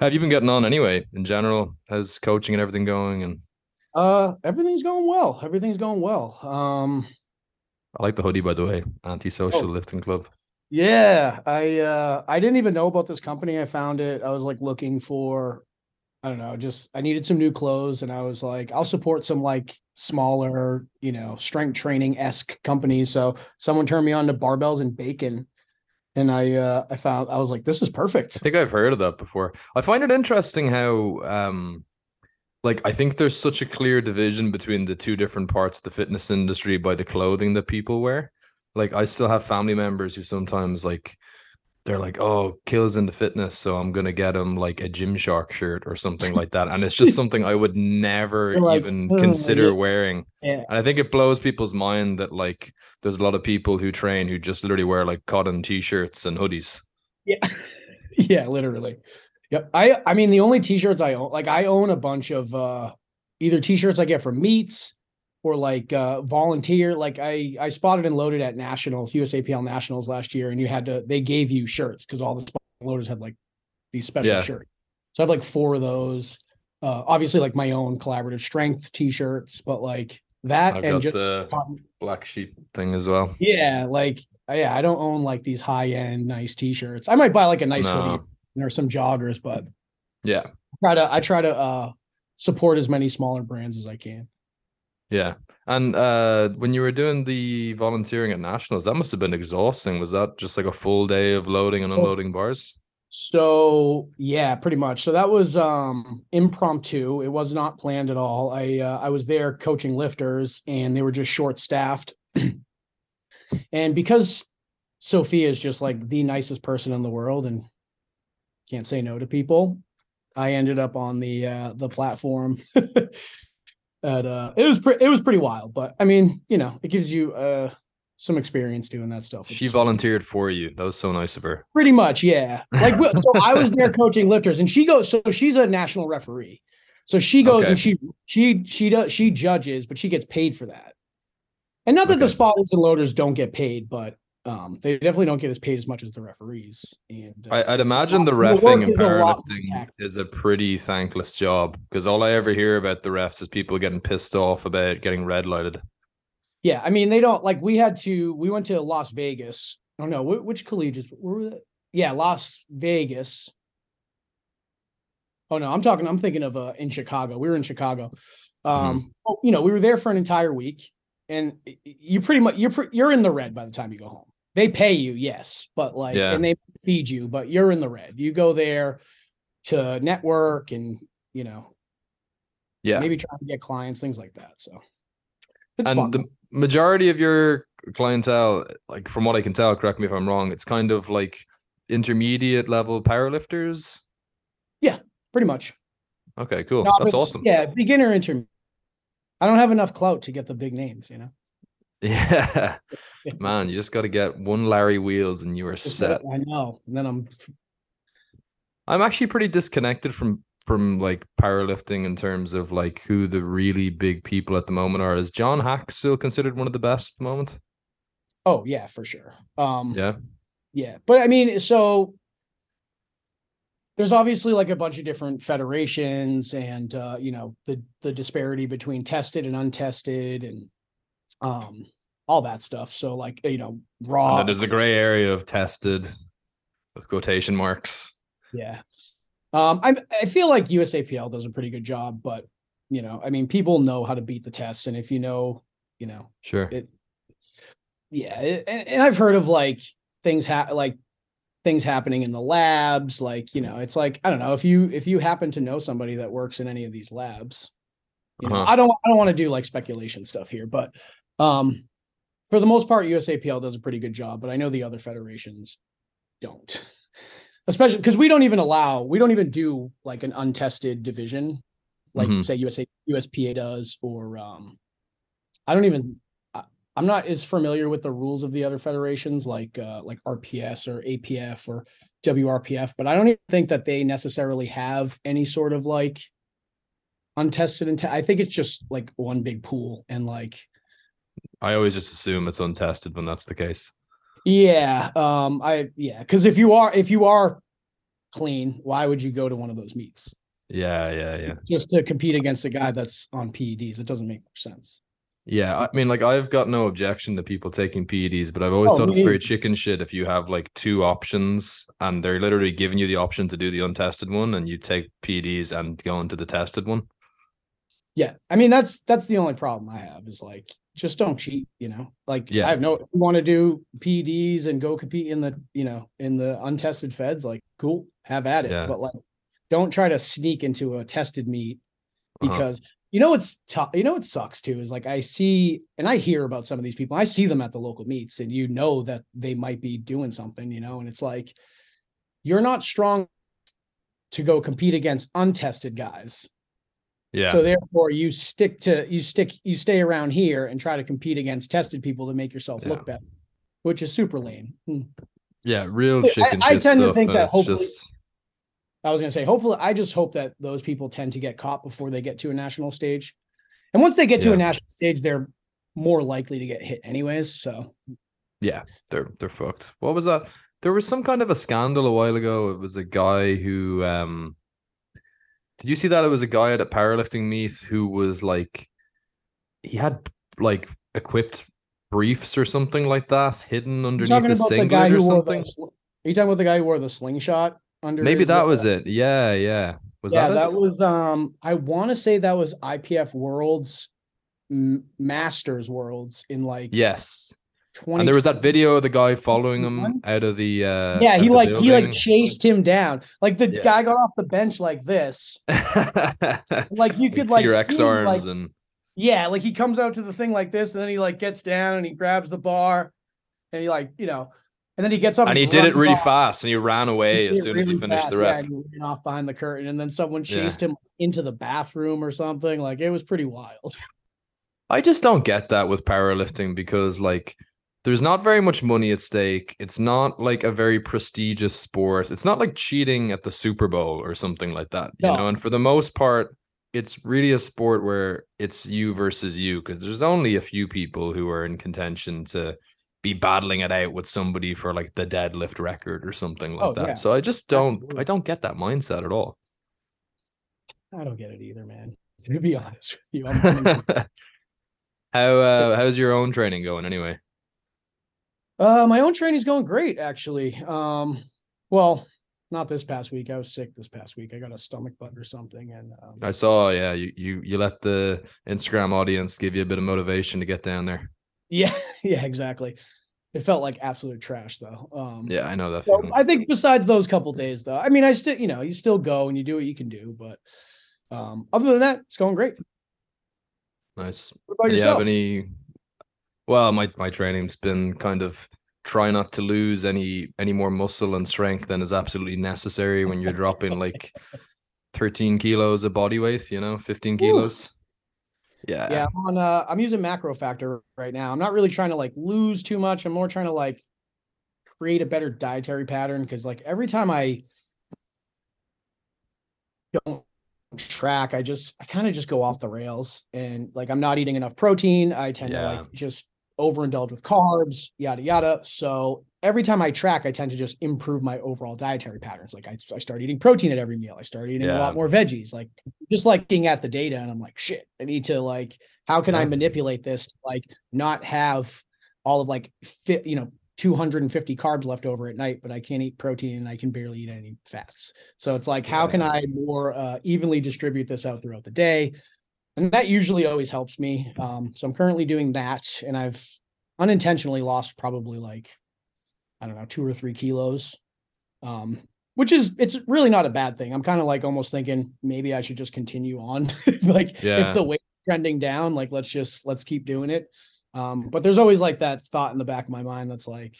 have you been getting on anyway? In general, how's coaching and everything going? And uh, everything's going well. Everything's going well. Um, I like the hoodie, by the way. Anti-social Oh. lifting club. yeah, I uh, I didn't even know about this company. I found it. I was like looking for, I don't know, just I needed some new clothes, and I was like, I'll support some like smaller, you know, strength training esque companies. So someone turned me on to barbells and bacon, and I uh, I found I was like, this is perfect. I think I've heard of that before. I find it interesting how um like I think there's such a clear division between the two different parts of the fitness industry by the clothing that people wear. Like I still have family members who sometimes like they're like, "Oh, kills into fitness, so I'm gonna get him like a Gymshark shirt or something like that," and it's just something I would never like, even "Oh, consider yeah." wearing. Yeah. And I think it blows people's mind that like there's a lot of people who train who just literally wear like cotton t-shirts and hoodies. Yeah. yeah, literally. Yep. I I mean the only t-shirts I own, like I own a bunch of uh either t-shirts I get from meets or like uh volunteer. Like I I spotted and loaded at nationals, USAPL nationals last year, and you had to they gave you shirts because all the spot loaders had like these special Yeah. shirts. So I have like four of those. Uh obviously like my own collaborative strength t-shirts, but like that I've and got just the- cotton- Black sheep thing as well. yeah, like uh, yeah, I don't own like these high-end nice t-shirts. I might buy like a nice hoodie or some joggers, but Yeah. I try to I try to uh support as many smaller brands as I can. Yeah. And uh when you were doing the volunteering at nationals, that must have been exhausting. Was that just like a full day of loading and Oh. unloading bars? So yeah, pretty much. So that was um impromptu. It was not planned at all. I uh, I was there coaching lifters and they were just short staffed. and because Sophia is just like the nicest person in the world and can't say no to people, I ended up on the uh the platform. and uh it was pre- it was pretty wild, but I mean, you know, it gives you uh some experience doing that stuff. She volunteered for you. That was so nice of her. Pretty much, yeah. Like so I was there coaching lifters, and she goes. So she's a national referee. So she goes and she she she does she judges, but she gets paid for that. And not that the Okay. spotters and loaders don't get paid, but um, they definitely don't get as paid as much as the referees. And uh, I, I'd imagine the refing and is a powerlifting is a pretty thankless job because all I ever hear about the refs is people getting pissed off about getting red lighted. Yeah, I mean they don't like. We had to. We went to Las Vegas. Oh no, wh- which collegiates were? Yeah, Las Vegas. Oh no, I'm talking. I'm thinking of uh, in Chicago. We were in Chicago. Um, oh, you know, we were there for an entire week, and you pretty much you're you're in the red by the time you go home. They pay you, yes, but like, Yeah. and they feed you, but you're in the red. You go there to network and you know Yeah. maybe try to get clients, things like that. So it's and fun. the majority of your clientele, like from what I can tell, correct me if I'm wrong, it's kind of like intermediate level powerlifters. Yeah, pretty much. Okay, cool. No, That's awesome. Yeah, beginner intermediate. I don't have enough clout to get the big names, you know. Yeah. Man, you just got to get one Larry Wheels and you are set. I know. And then I'm I'm actually pretty disconnected from from like powerlifting in terms of like who the really big people at the moment are. Is John Haack still considered one of the best at the moment? oh yeah, for sure. Um Yeah. yeah. But I mean, so there's obviously like a bunch of different federations and uh, you know, the the disparity between tested and untested and um all that stuff. So like, you know, raw then there's a gray area of tested with quotation marks. Yeah. Um, I I feel like USAPL does a pretty good job, but you know, I mean, people know how to beat the tests, and if you know, you know, Sure. it, yeah, it, and, and I've heard of like things ha- like things happening in the labs, like you know, it's like I don't know if you if you happen to know somebody that works in any of these labs, you know, Uh-huh. I don't I don't want to do like speculation stuff here, but um, for the most part, USAPL does a pretty good job, but I know the other federations don't especially because we don't even allow we don't even do like an untested division like Mhm. say USA USPA does or um I don't even I, I'm not as familiar with the rules of the other federations like uh like RPS or APF or WRPF but I don't even think that they necessarily have any sort of like untested and I think it's just like one big pool and like I always just assume it's untested when that's the case. Yeah, um, I yeah, because if you are if you are clean, why would you go to one of those meets? Yeah, yeah, yeah. Just to compete against a guy that's on PEDs. It doesn't make sense. Yeah, I mean, like I've got no objection to people taking PEDs, but I've always Oh, thought it's very chicken shit if you have like two options and they're literally giving you the option to do the untested one and you take PEDs and go into the tested one. Yeah. I mean, that's that's the only problem I have is like just don't cheat, you know. Like Yeah. I have no you want to do PEDs and go compete in the, you know, in the untested feds, like cool, have at it. Yeah. But like don't try to sneak into a tested meet Uh-huh. because you know it's tough. You know what sucks too is like I see and I hear about some of these people. I see them at the local meets, and you know that they might be doing something, you know, and it's like you're not strong to go compete against untested guys. Yeah. So therefore, you stick to you stick you stay around here and try to compete against tested people to make yourself Yeah. look better, which is super lame. Hmm. yeah, real chicken I shit tend to think that hopefully- just I was gonna say, hopefully, I just hope that those people tend to get caught before they get to a national stage, and once they get to a national stage, they're more likely to get hit anyways. So yeah, they're they're fucked. What was that? There was some kind of a scandal a while ago. It was a guy who um did you see that? It was a guy at a powerlifting meet who was like he had like equipped briefs or something like that hidden underneath his singlet or something. the are you talking about the guy who wore the slingshot under? Maybe his, that uh, was it. Yeah, yeah. Was that yeah, that, that, was. Um, I want to say that was IPF Worlds, M- Masters Worlds in like Yes. Twenty. And there was that video of the guy following him out of the uh Yeah, he like he like chased him down. Like the Yeah. guy got off the bench like this. Like you could see like your X see, arms like, and yeah, like he comes out to the thing like this, and then he like gets down and he grabs the bar, and he like you know, and then he gets up and he did it really off. fast and he ran away He as soon as he really finished fast, the yeah, rep. and he ran off behind the curtain, and then someone Yeah. chased him into the bathroom or something. Like it was pretty wild. I just don't get that with powerlifting because like there's not very much money at stake. It's not like a very prestigious sport. It's not like cheating at the Super Bowl or something like that, you know. And for the most part, it's really a sport where it's you versus you because there's only a few people who are in contention to be battling it out with somebody for like the deadlift record or something like Oh, that. yeah. So I just don't Absolutely. I don't get that mindset at all. I don't get it either, man. To be honest with you, I'm How uh how's your own training going anyway? Uh, my own training's going great, actually. Um, well, not this past week. I was sick this past week. I got a stomach bug or something, and um, I saw, yeah, you you you let the Instagram audience give you a bit of motivation to get down there. yeah, yeah, exactly. It felt like absolute trash, though. Um, Yeah, I know that so. I think besides those couple days, though, I mean, I still, you know, you still go and you do what you can do, but um, other than that, it's going great. Nice. What about Do you have any? Well, my my training's been kind of try not to lose any any more muscle and strength than is absolutely necessary when you're dropping like 13 kilos of body weight, you know, 15 kilos. Yeah. yeah, I'm on. Uh, I'm using MacroFactor right now. I'm not really trying to like lose too much. I'm more trying to like create a better dietary pattern because like every time I don't track, I just I kind of just go off the rails and like I'm not eating enough protein. I tend to like just overindulge with carbs, yada yada. So every time I track, I tend to just improve my overall dietary patterns. Like I, I start eating protein at every meal. I start eating a lot more veggies. Like just like looking at the data, and I'm like, shit, I need to like, how can I manipulate this to like not have all of like fit, you know, 250 carbs left over at night, but I can't eat protein and I can barely eat any fats. So it's like, how can I more uh, evenly distribute this out throughout the day? And that usually always helps me. Um, so I'm currently doing that, and I've unintentionally lost probably like, I don't know, two or three kilos. Um, which is it's really not a bad thing. I'm kind of like almost thinking maybe I should just continue on. like Yeah. if the weight trending down, like let's just let's keep doing it. Um, but there's always like that thought in the back of my mind that's like,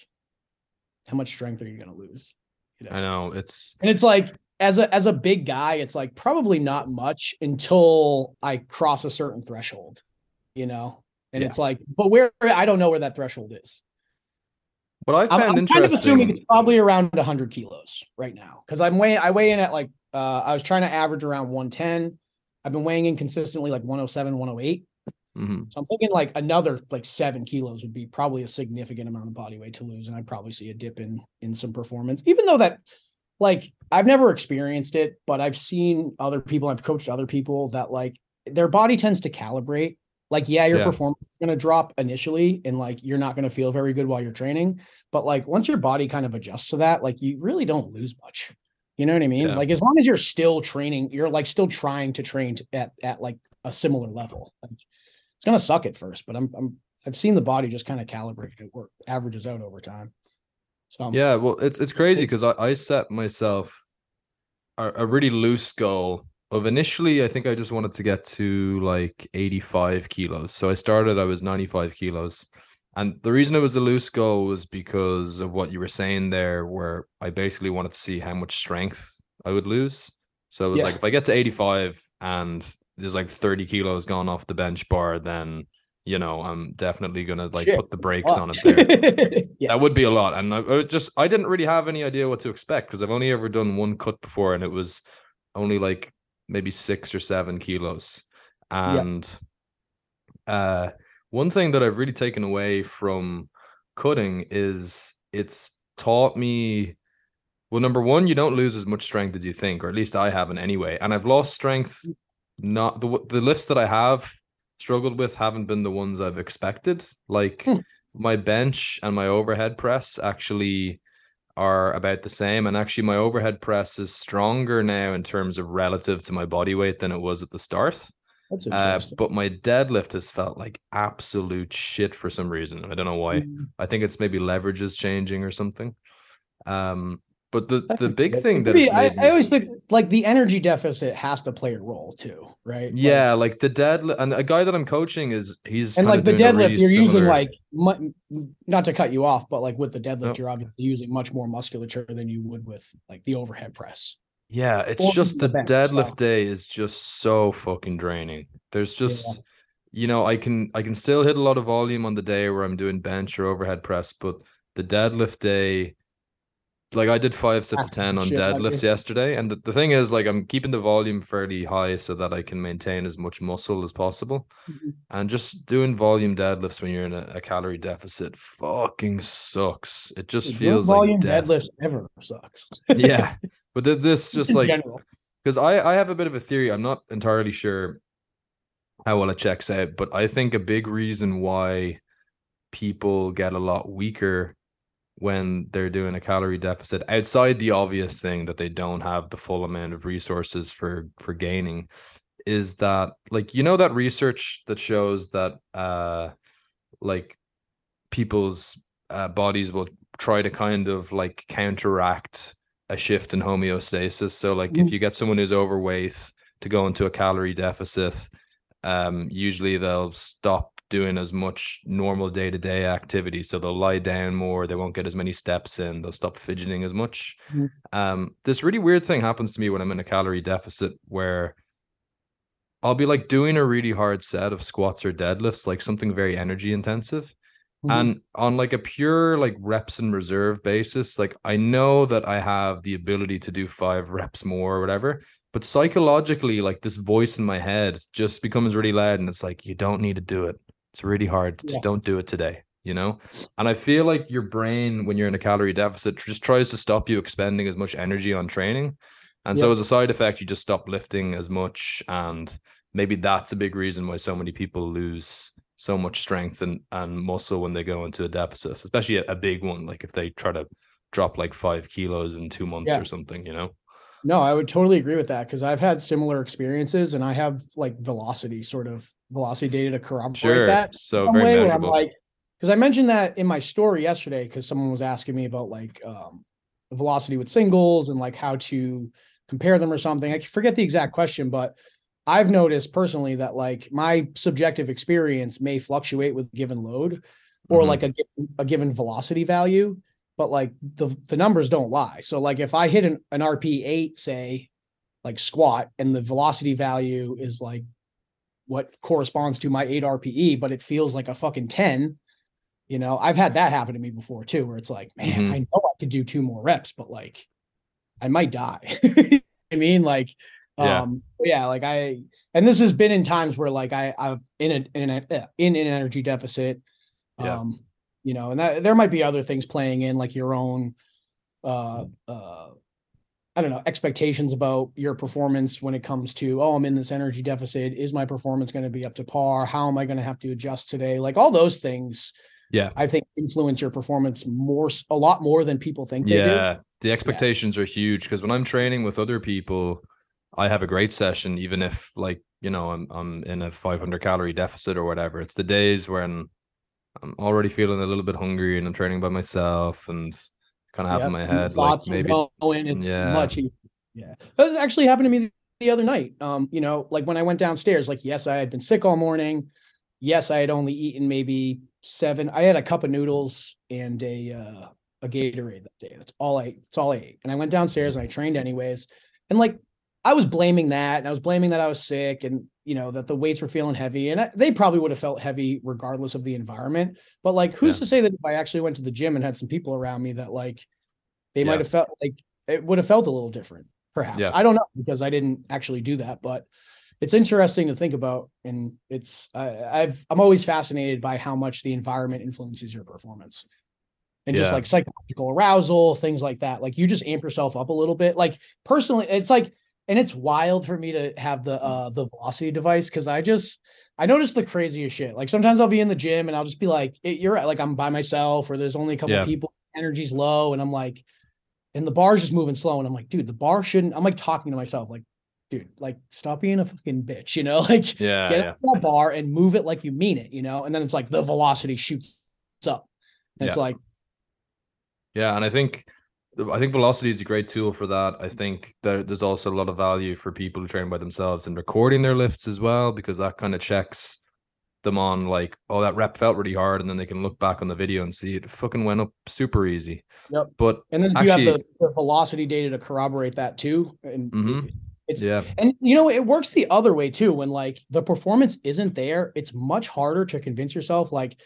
how much strength are you gonna lose? You know? I know. It's And it's like as a as a big guy, it's like probably not much until I cross a certain threshold, you know. And Yeah. it's like, but where I don't know where that threshold is. what I I'm, I'm interesting. kind of assuming it's probably around 100 kilos right now because I'm weighing. I weigh in at like uh, I was trying to average around 110. I've been weighing in consistently like 107, 108. Mhm. So I'm thinking like another like seven kilos would be probably a significant amount of body weight to lose, and I'd probably see a dip in in some performance. Even though that like I've never experienced it, but I've seen other people, I've coached other people that like their body tends to calibrate. Like, yeah, your Yeah. performance is going to drop initially, and like you're not going to feel very good while you're training. But like once your body kind of adjusts to that, like you really don't lose much. You know what I mean? Yeah. Like as long as you're still training, you're like still trying to train at at like a similar level. Like, it's gonna suck at first, but I'm I'm I've seen the body just kind of calibrate it work averages out over time. So Yeah, well, it's it's crazy because I, I set myself a, a really loose goal of initially I think I just wanted to get to like 85 kilos. So I started, I was 95 kilos. And the reason it was a loose goal was because of what you were saying there, where I basically wanted to see how much strength I would lose. So it was Yeah. like if I get to 85 and there's like 30 kilos gone off the bench bar, then you know, I'm definitely gonna like shit, put the brakes on it there. yeah. That would be a lot, and I, I just I didn't really have any idea what to expect because I've only ever done one cut before, and it was only like maybe six or seven kilos. And uh, one thing that I've really taken away from cutting is it's taught me. Well, number one, you don't lose as much strength as you think, or at least I haven't anyway. And I've lost strength. Not the the lifts that I have struggled with haven't been the ones I've expected. Like Hmm. my bench and my overhead press actually are about the same. And actually, my overhead press is stronger now in terms of relative to my body weight than it was at the start. That's Uh, but my deadlift has felt like absolute shit for some reason. I don't know why. Mm, I think it's maybe leverage is changing or something. Um, but the the big thing that I, made I always think like the energy deficit has to play a role too, right? Yeah, like the deadlift, and a guy that I'm coaching is he's and like the deadlift, really you're using like mu- not to cut you off, but like with the deadlift, Nope. you're obviously using much more musculature than you would with like the overhead press. Yeah, it's Or just the the bench, deadlift so. day is just so fucking draining. There's just, you know, I can I can still hit a lot of volume on the day where I'm doing bench or overhead press, but the deadlift day, like I did five sets of ten on deadlifts yesterday, and the, the thing is, like, I'm keeping the volume fairly high so that I can maintain as much muscle as possible. Mhm. And just doing volume deadlifts when you're in a, a calorie deficit fucking sucks. It just Dude, feels volume like death. deadlift ever sucks. Yeah, but th- this just in like because I I have a bit of a theory. I'm not entirely sure how well it checks out, but I think a big reason why people get a lot weaker when they're doing a calorie deficit outside the obvious thing that they don't have the full amount of resources for for gaining is that like you know that research that shows that uh like people's uh, bodies will try to kind of like counteract a shift in homeostasis. So like if Mhm. you get someone who's overweight to go into a calorie deficit, um, usually they'll stop doing as much normal day-to-day activity. So they'll lie down more, they won't get as many steps in, they'll stop fidgeting as much. Mhm. Um, this really weird thing happens to me when I'm in a calorie deficit where I'll be like doing a really hard set of squats or deadlifts, like something very energy intensive. Mhm. And on like a pure like reps and reserve basis, like I know that I have the ability to do five reps more or whatever. But psychologically, like this voice in my head just becomes really loud and it's like, you don't need to do it. It's really hard. Yeah. Just don't do it today, you know? And I feel like your brain, when you're in a calorie deficit, just tries to stop you expending as much energy on training. And so as a side effect, you just stop lifting as much. And maybe that's a big reason why so many people lose so much strength and, and muscle when they go into a deficit, especially a, a big one, like if they try to drop like five kilos in two months Yeah. or something, you know? No, I would totally agree with that because I've had similar experiences and I have like velocity sort of velocity data to corroborate Sure. that. So some very way where I'm like, because I mentioned that in my story yesterday because someone was asking me about like um, velocity with singles and like how to compare them or something. I forget the exact question, but I've noticed personally that like my subjective experience may fluctuate with given load or Mhm. like a, given- a given velocity value, but like the the numbers don't lie. So like if I hit an, an RP eight, say, like squat, and the velocity value is like what corresponds to my 8 RPE, but it feels like a fucking 10. You know, I've had that happen to me before too, where it's like, man, Mhm. I know I could do two more reps, but like I might die. I mean, like, Yeah. um, yeah, like I, and this has been in times where like I, I've in a, in a, in an energy deficit, Yeah. um, you know, and that there might be other things playing in like your own, uh, uh, I don't know, expectations about your performance when it comes to, oh, I'm in this energy deficit. Is my performance going to be up to par? How am I going to have to adjust today? Like all those things. Yeah. I think influence your performance more, a lot more than people think they yeah. The expectations yeah. are huge because when I'm training with other people, I have a great session, even if like, you know, I'm, I'm in a 500 calorie deficit or whatever. It's the days when I'm already feeling a little bit hungry and I'm training by myself and kind of have yep. in my head thoughts like maybe going. It's yeah. much easier. Yeah, that actually happened to me the other night. Um, you know, like when I went downstairs, like yes, I had been sick all morning. Yes, I had only eaten maybe seven. I had a cup of noodles and a uh, a Gatorade that day. That's all I. That's all I ate. And I went downstairs and I trained anyways. And like I was blaming that, and I was blaming that I was sick, and you know that the weights were feeling heavy, and I, they probably would have felt heavy regardless of the environment. But like, who's yeah. to say that if I actually went to the gym and had some people around me that like they yeah. might have felt like it would have felt a little different, perhaps. Yeah. I don't know because I didn't actually do that, but it's interesting to think about, and it's I, I've I'm always fascinated by how much the environment influences your performance and just like psychological arousal, things like that. Like you just amp yourself up a little bit. Like personally, it's like and it's wild for me to have the uh the velocity device because I just I notice the craziest shit. Like sometimes I'll be in the gym and I'll just be like, "You're right." Like I'm by myself, or there's only a couple yeah. people, energy's low, and I'm like, and the bar's just moving slow, and I'm like, dude, the bar shouldn't. I'm like talking to myself, like, dude, like stop being a fucking bitch, you know? Like, yeah, get yeah. that bar and move it like you mean it, you know? And then it's like the velocity shoots up, and yeah. it's like, yeah, and I think I think velocity is a great tool for that. I think there, there's also a lot of value for people who train by themselves and recording their lifts as well, because that kind of checks them on like, oh, that rep felt really hard, and then they can look back on the video and see it fucking went up super easy. Yep. But and then actually, you have the, the, velocity data to corroborate that too, and mm-hmm. it's yeah, and you know it works the other way too. When like the performance isn't there, it's much harder to convince yourself like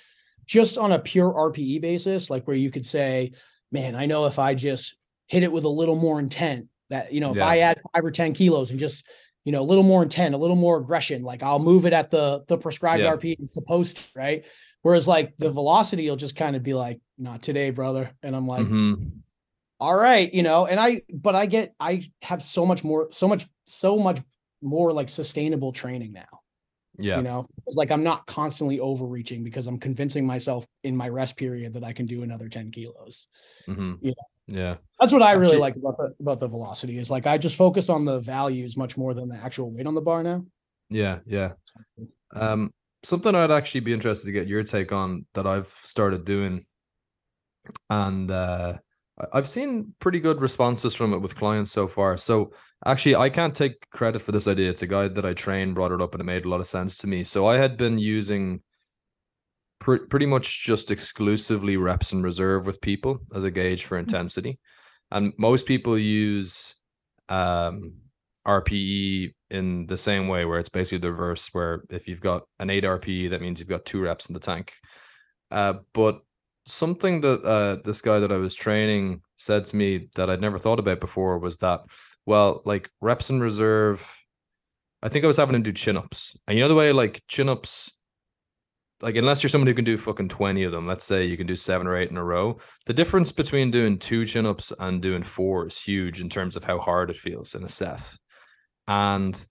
just on a pure RPE basis, like where you could say man, I know if I just hit it with a little more intent, that you know, if yeah. I add five or ten kilos and just you know a little more intent, a little more aggression, like I'll move it at the the prescribed yeah. RP it's supposed to, right? Whereas like the velocity, you'll just kind of be like, not today, brother. And I'm like, mm-hmm. All right, you know, and I, but I get, I have so much more, so much, so much more like sustainable training now. Yeah. You know, it's like I'm not constantly overreaching because I'm convincing myself in my rest period that I can do another 10 kilos. Mm-hmm. You know? Yeah. That's what I really like about the about the velocity is like I just focus on the values much more than the actual weight on the bar now. Yeah, yeah. Um something I'd actually be interested to get your take on that I've started doing and uh I've seen pretty good responses from it with clients so far. So actually, I can't take credit for this idea. It's a guy that I trained, brought it up, and it made a lot of sense to me. So I had been using pr- pretty much just exclusively reps in reserve with people as a gauge for mm-hmm. intensity, and most people use um, RPE in the same way, where it's basically the reverse. Where if you've got an eight RPE, that means you've got two reps in the tank. Uh, but something that uh, this guy that I was training said to me that I'd never thought about before was that, well, like reps in reserve, I think I was having to do chin ups. And you know the way like chin ups, like unless you're someone who can do fucking 20 of them, let's say you can do seven or eight in a row, the difference between doing two chin ups and doing four is huge in terms of how hard it feels in a set. And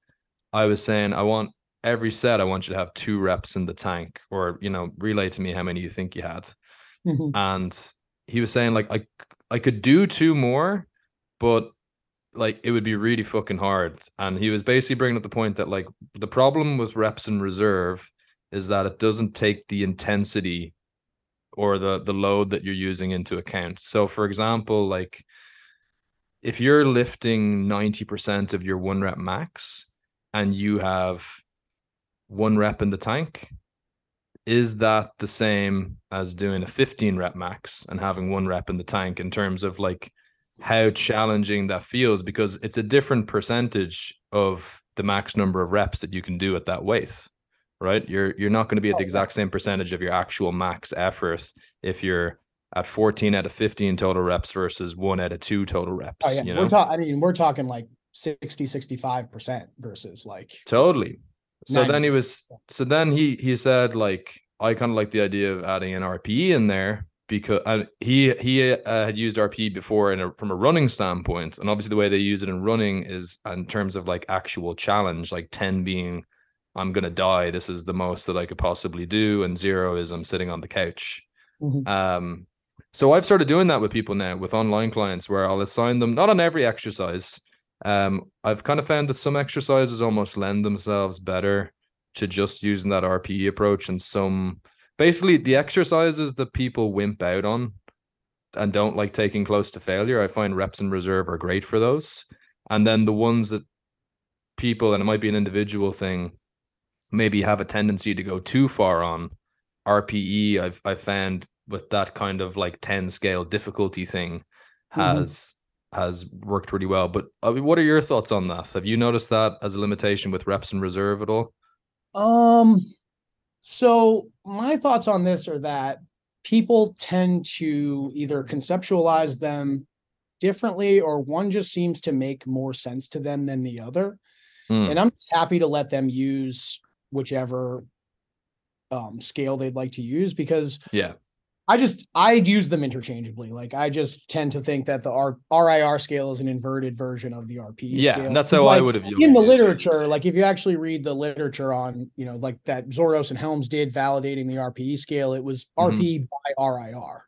I was saying, I want every set, I want you to have two reps in the tank, or, you know, relay to me how many you think you had. Mm-hmm. And he was saying like I I could do two more, but like it would be really fucking hard. And he was basically bringing up the point that like the problem with reps in reserve is that it doesn't take the intensity or the the load that you're using into account. So for example, like if you're lifting 90% of your one rep max and you have one rep in the tank, is that the same as doing a 15 rep max and having one rep in the tank in terms of like how challenging that feels? Because it's a different percentage of the max number of reps that you can do at that weight right? You're you're not going to be at the oh, exact same percentage of your actual max effort if you're at 14 out of 15 total reps versus one out of two total reps oh, yeah. you know? we're ta- i mean we're talking like 60 65 percent versus like totally so 90. then he was so then he he said like I kind of like the idea of adding an RPE in there because and he he uh, had used RP before in a, from a running standpoint, and obviously the way they use it in running is in terms of like actual challenge, like ten being I'm gonna die. This is the most that I could possibly do, and zero is I'm sitting on the couch. Mhm. Um, so I've started doing that with people now with online clients where I'll assign them not on every exercise. Um, I've kind of found that some exercises almost lend themselves better to just using that RPE approach, and some basically the exercises that people wimp out on and don't like taking close to failure. I find reps in reserve are great for those, and then the ones that people and it might be an individual thing maybe have a tendency to go too far on RPE. I've I found with that kind of like 10 scale difficulty thing Mhm. has has worked really well. But I mean, what are your thoughts on that? Have you noticed that as a limitation with reps and reserve at all? Um, so my thoughts on this are that people tend to either conceptualize them differently or one just seems to make more sense to them than the other. Mm, And I'm just happy to let them use whichever um scale they'd like to use because yeah. I just I'd use them interchangeably. Like I just tend to think that the R RIR scale is an inverted version of the RP Yeah, scale. that's how I would have used in the it. literature, like if you actually read the literature on, you know, like that Zourdos and Helms did validating the RPE scale, it was Mhm. RP by RIR.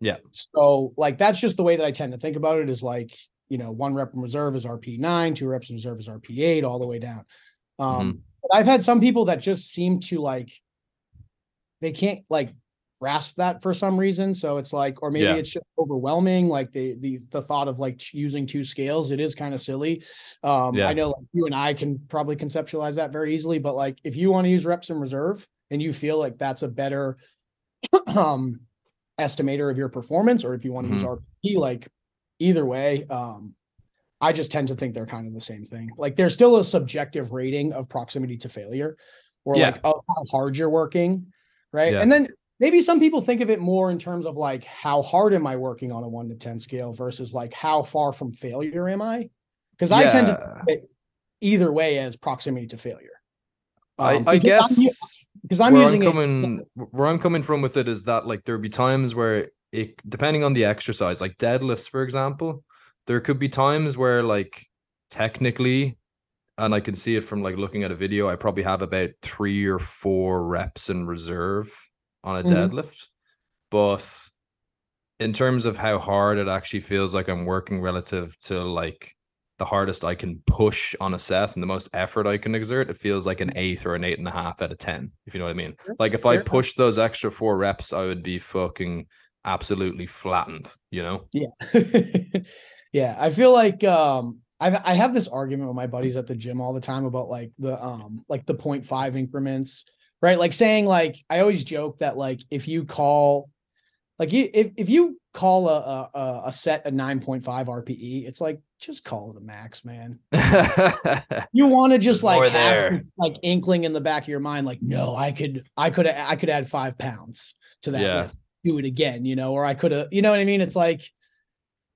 Yeah. So like that's just the way that I tend to think about it is like, you know, one rep in reserve is RP nine, two reps in reserve is RP eight, all the way down. Um, Mm-hmm. I've had some people that just seem to like they can't like grasp that for some reason. So it's like, or maybe Yeah. it's just overwhelming. Like the the the thought of like t- using two scales, it is kind of silly. Um, Yeah. I know like you and I can probably conceptualize that very easily, but like if you want to use reps in reserve and you feel like that's a better um estimator of your performance, or if you want to use RP, like either way, um, I just tend to think they're kind of the same thing. Like there's still a subjective rating of proximity to failure, or Yeah. like of how hard you're working, right? Yeah. And then maybe some people think of it more in terms of like how hard am I working on a one to ten scale versus like how far from failure am I? Because I tend to it either way as proximity to failure. I, Um, I I'm guess because I'm where using I'm it. coming where I'm coming from with it is that like there'd be times where it depending on the exercise, like deadlifts, for example, there could be times where like technically, and I can see it from like looking at a video, I probably have about three or four reps in reserve on a Mhm. deadlift. But in terms of how hard it actually feels like I'm working relative to like the hardest I can push on a set and the most effort I can exert, it feels like an eight or an eight and a half out of ten, if you know what I mean. Sure, Like if fair I pushed those extra four reps, I would be fucking absolutely flattened, you know? Yeah. yeah. I feel like um I I have this argument with my buddies at the gym all the time about like the um like the 0.5 increments, right? Like saying like I always joke that like if you call like you if, if you call a, a a- a set a 9.5 RPE, it's like just call it a max, man. You want to just There's like have there. this, like inkling in the back of your mind, like, no, I could I could I could add five pounds to that Yeah. do it again, you know, or I could have, you know what I mean? It's like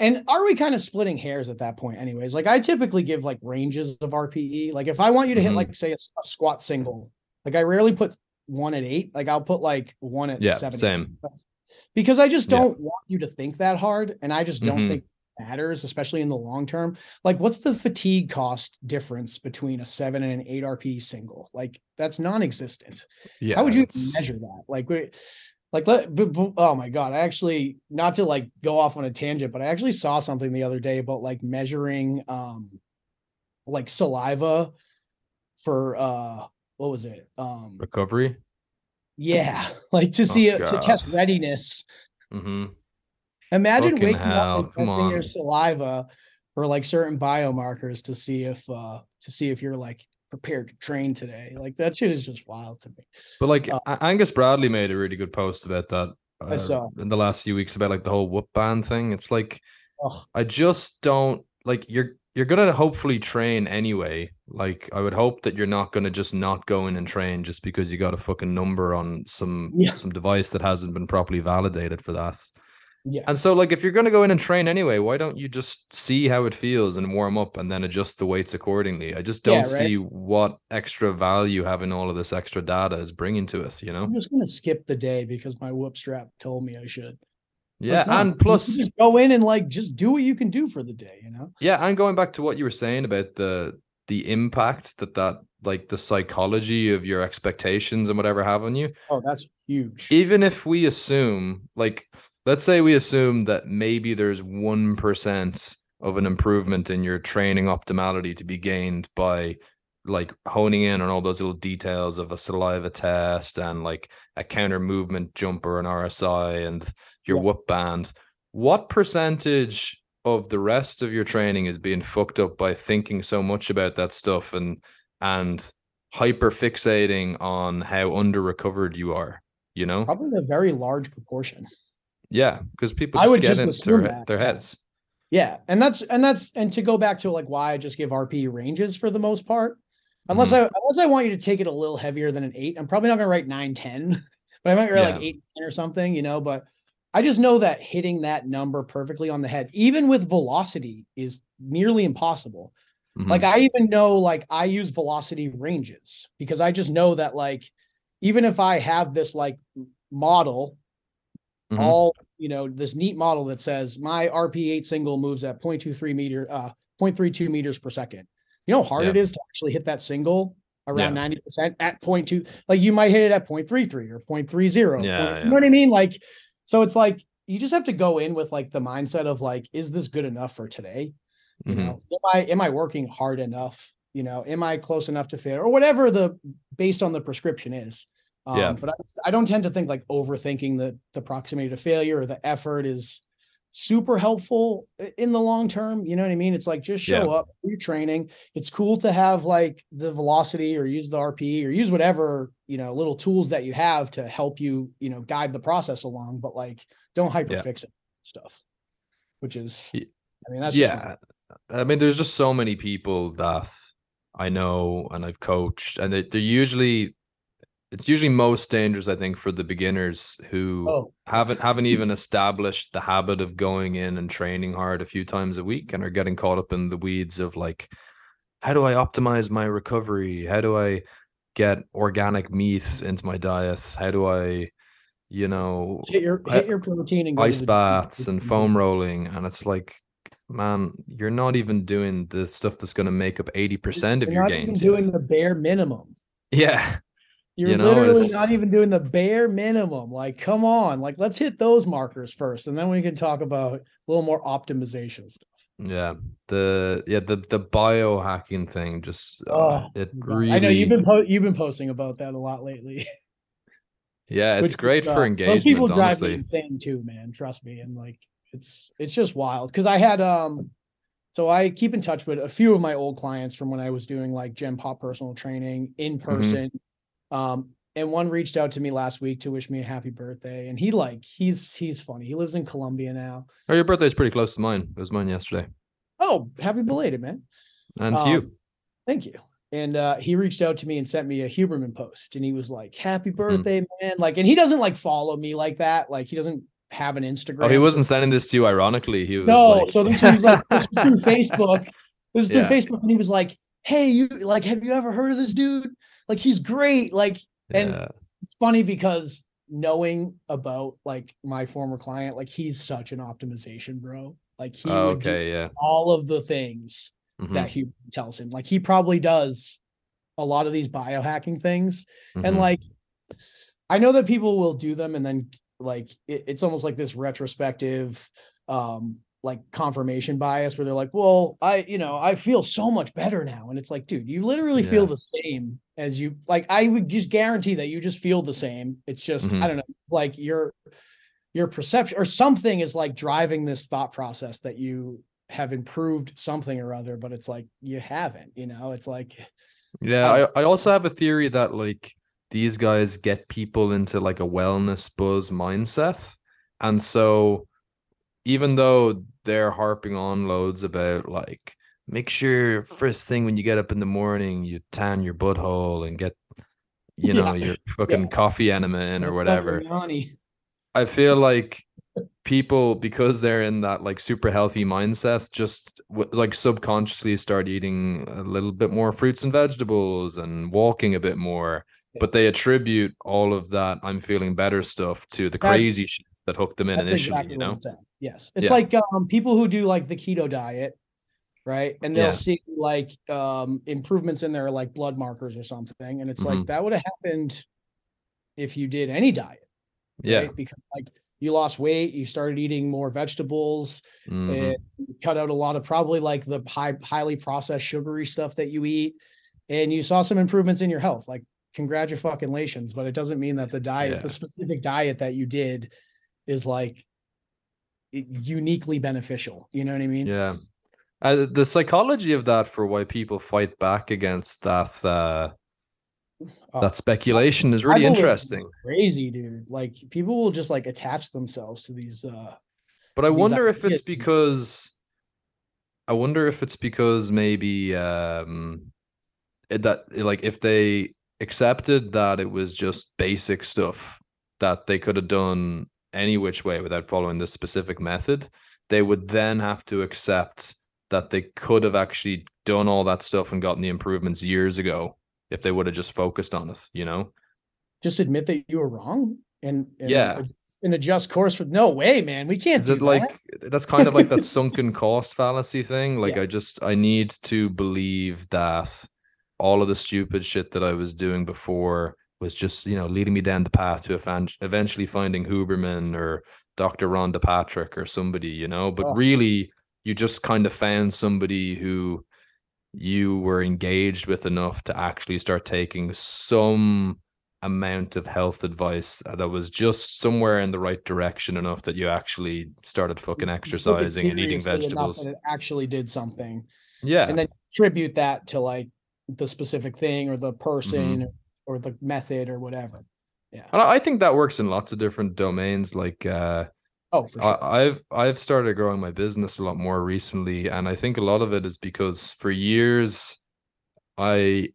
and are we kind of splitting hairs at that point anyways like i typically give like ranges of rpe like if i want you to hit Mhm. like say a squat single like i rarely put one at eight like i'll put like one at Yeah, seven same. because i just don't want you to think that hard and i just don't Mhm. think it matters especially in the long term like what's the fatigue cost difference between a seven and an eight RP single like that's non-existent yeah. how would you it's- measure that? Like, like let. b- b- Oh my god! I actually not to like go off on a tangent, but I actually saw something the other day about like measuring, um, like saliva for uh, what was it? Um, recovery? yeah, like to see it to test readiness. hmm Imagine Fucking waking up hell, and come testing your saliva for like certain biomarkers to see if uh to see if you're like prepared to train today. Like that shit is just wild to me. But like Uh, Angus Bradley made a really good post about that I uh, saw. in the last few weeks about like the whole Whoop band thing. It's like Ugh. I just don't like you're you're gonna hopefully train anyway. Like I would hope that you're not gonna just not go in and train just because you got a fucking number on some Yeah. some device that hasn't been properly validated for that. Yeah. And so like if you're gonna go in and train anyway, why don't you just see how it feels and warm up and then adjust the weights accordingly? I just don't right. see what extra value having all of this extra data is bringing to us, you know? I'm just gonna skip the day because my Whoop strap told me I should. It's Yeah, like, no, and plus- just go in and like just do what you can do for the day, you know? Yeah, and going back to what you were saying about the the impact that that like the psychology of your expectations and whatever have on you. Oh, that's huge. Even if we assume, like, let's say we assume that maybe there's one percent of an improvement in your training optimality to be gained by like honing in on all those little details of a saliva test and like a counter movement jumper and RSI and your Yeah. Whoop band. What percentage of the rest of your training is being fucked up by thinking so much about that stuff and and hyper fixating on how under recovered you are? You know? Probably a very large proportion. Yeah, because people I would get just into their, their heads. Yeah, and that's and that's and to go back to like why I just give RPE ranges for the most part. Unless Mm-hmm. I unless I want you to take it a little heavier than an eight, I'm probably not gonna write nine ten, but I might write like Yeah. eight ten or something, you know. But I just know that hitting that number perfectly on the head, even with velocity, is nearly impossible. Mhm. Like I even know like I use velocity ranges because I just know that like even if I have this like model Mhm. all you know this neat model that says my rp8 single moves at 0.23 meter uh 0.32 meters per second you know how hard Yeah. it is to actually hit that single around Yeah. 90% at two. like you might hit it at 0.33 or 0.30 Yeah, point- yeah. you know what i mean like so it's like you just have to go in with like the mindset of like is this good enough for today you Mhm. know am i am i working hard enough you know am i close enough to fail or whatever the based on the prescription is um, Yeah. but I, I don't tend to think like overthinking the the proximity to failure or the effort is super helpful in the long term you know what i mean? It's like just show Yeah. up do your training. It's cool to have like the velocity or use the rpe or use whatever you know little tools that you have to help you you know guide the process along but like don't hyperfix it stuff which is i mean that's yeah. I mean there's just so many people that i know and i've coached and they, they're usually it's usually most dangerous i think for the beginners who oh. haven't haven't even established the habit of going in and training hard a few times a week and are getting caught up in the weeds of like how do i optimize my recovery? How do i get organic meat into my diet how do i you know hit your hit your protein and ice baths and foam rolling and it's like man you're not even doing the stuff that's going to make up 80% of You're your not even gains doing the bare minimum. yeah You're You know, literally not even doing the bare minimum. Like, come on, like let's hit those markers first, and then we can talk about a little more optimization stuff. yeah the yeah the the biohacking thing just uh, Oh, it really I know you've been po- you've been posting about that a lot lately. yeah it's which great uh, for engagement. Those people drive me honestly insane too, man. Trust me, and like it's it's just wild because I had um. So I keep in touch with a few of my old clients from when I was doing like Gen Pop personal training in Mm-hmm. Um, and one reached out to me last week to wish me a happy birthday. And he like he's he's funny. He lives in Colombia now. oh your birthday's pretty close to mine it was mine yesterday Oh, happy belated, man. and to you Um, Thank you. And uh, he reached out to me and sent me a Huberman post, and he was like, "Happy Hmm. birthday, man!" Like, and he doesn't like follow me like that. Like, he doesn't have an Instagram. oh he wasn't sending this to you ironically he was No, like so this was like this was through Facebook. This is through Yeah. Facebook, and he was like, "Hey, you like, have you ever heard of this dude? Like, he's great. Like, and yeah. it's funny because knowing about like my former client, like, he's such an optimization bro. Like, he Oh, would do okay yeah all of the things Mhm, that he tells him. Like, he probably does a lot of these biohacking things, and mhm. like, I know that people will do them, and then like it, it's almost like this retrospective um like confirmation bias where they're like well i you know i feel so much better now and it's like dude you literally feel the same as you like i would just guarantee that you just feel the same it's just Mhm. i don't know like your your perception or something is like driving this thought process that you have improved something or other but it's like you haven't you know it's like Yeah, Um, I, I also have a theory that like these guys get people into like a wellness buzz mindset. And so even though they're harping on loads about like make sure first thing when you get up in the morning you tan your butthole and get you know Yeah, your fucking yeah. coffee enema in or whatever. I feel like people because they're in that like super healthy mindset just w- like subconsciously start eating a little bit more fruits and vegetables and walking a bit more. But they attribute all of that i'm feeling better stuff to the That's- crazy shit that hooked them in That's initially. exactly you what know, it's. Yes. It's Yeah. like um people who do like the keto diet, right? And they'll Yeah. see like um improvements in their like blood markers or something. And it's like Mhm. that would have happened if you did any diet, yeah, right? Because like you lost weight, you started eating more vegetables, Mhm. and cut out a lot of probably like the high highly processed sugary stuff that you eat, and you saw some improvements in your health. Like congratulations, but it doesn't mean that the diet, Yeah. the specific diet that you did is like uniquely beneficial. You know what I mean? yeah. Uh, the psychology of that for why people fight back against that uh, Oh, that speculation is really interesting. Crazy, dude. Like people will just like attach themselves to these uh But I wonder if it's because I wonder if it's because maybe um that like if they accepted that it was just basic stuff that they could have done any which way without following this specific method, they would then have to accept that they could have actually done all that stuff and gotten the improvements years ago if they would have just focused on it, you know? just admit that you were wrong and, and Yeah. and adjust course with no way, man. We can't Is do it that. like that's kind of like that sunken cost fallacy thing? Like Yeah. I just I need to believe that all of the stupid shit that I was doing before was just, you know, leading me down the path to eventually finding Huberman or Dr. Rhonda Patrick or somebody, you know. But Oh. really you just kind of found somebody who you were engaged with enough to actually start taking some amount of health advice that was just somewhere in the right direction enough that you actually started fucking exercising and eating vegetables. it actually did something. Yeah. And then attribute that to like the specific thing or the person Mm-hmm. Or the method or whatever. Yeah. And I think that works in lots of different domains. Like uh Oh, for sure. I, I've I've started growing my business a lot more recently, and I think a lot of it is because for years, I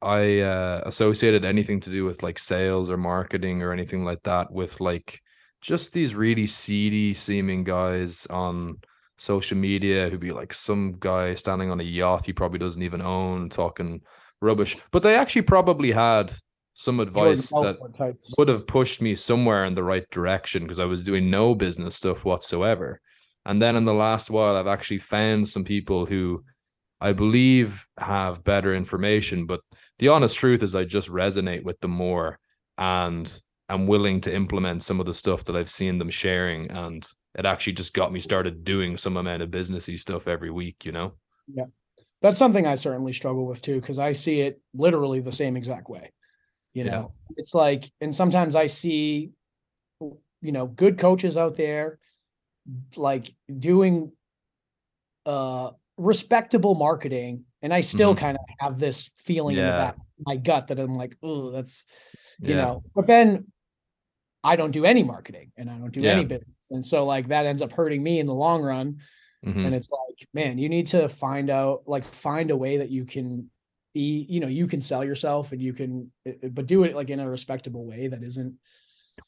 I uh, associated anything to do with like sales or marketing or anything like that with like just these really seedy seeming guys on social media who'd be like some guy standing on a yacht he probably doesn't even own talking rubbish, but they actually probably had some advice that types. would have pushed me somewhere in the right direction because I was doing no business stuff whatsoever. And then in the last while, I've actually found some people who I believe have better information. But the honest truth is, I just resonate with them more and I'm willing to implement some of the stuff that I've seen them sharing. And it actually just got me started doing some amount of businessy stuff every week, you know? That's something I certainly struggle with too, because I see it literally the same exact way. You Yeah. know, it's like, and sometimes I see, you know, good coaches out there like doing uh respectable marketing. And I still Mhm. kind of have this feeling in the back of my gut that I'm like, oh, that's you Yeah. know, but then I don't do any marketing and I don't do any business. And so like that ends up hurting me in the long run. Mhm. And it's like, man, you need to find out, like, find a way that you can be, you know, you can sell yourself and you can, uh, uh, but do it like in a respectable way that isn't.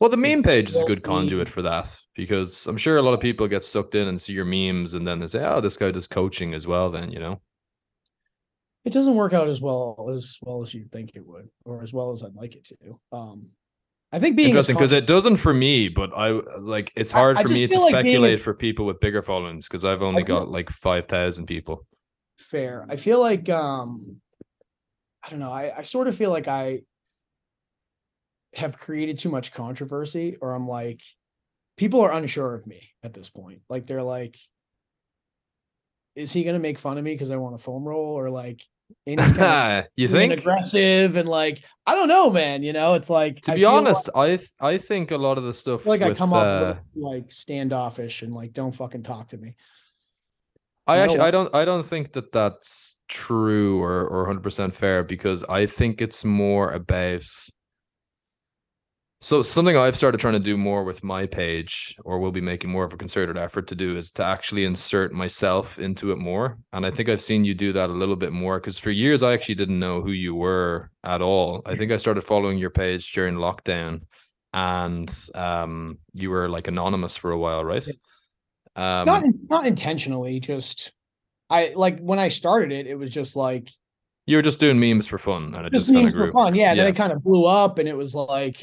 Well, the meme page is a good conduit for that because I'm sure a lot of people get sucked in and see your memes and then they say, "Oh, this guy does coaching as well." Then you know, It doesn't work out as well as well as you think it would, or as well as I'd like it to. Um, I think being interesting because it doesn't for me, but I like it's hard I for just me to like speculate as- for people with bigger followings because I've only feel- got like five thousand people. fair. I feel like um I don't know. I, I sort of feel like I have created too much controversy, or I'm like, people are unsure of me at this point. Like they're like, is he gonna make fun of me because I want a foam roll? Or like and he's kinda you think? aggressive and like I don't know, man. You know, it's like To I be honest, I th- I think a lot of the stuff like, like with I come off uh, little, like standoffish and like don't fucking talk to me. I No. actually I don't I don't think that that's true or or 100% fair because I think it's more about so something I've started trying to do more with my page or will be making more of a concerted effort to do is to actually insert myself into it more and I think I've seen you do that a little bit more cuz for years I actually didn't know who you were at all. I think I started following your page during lockdown and um you were like anonymous for a while, right? Um not not intentionally, just I like when I started it, it was just like You were just doing memes for fun, and it just just kind of memes for grew. fun. Yeah, and then it kind of blew up and it was like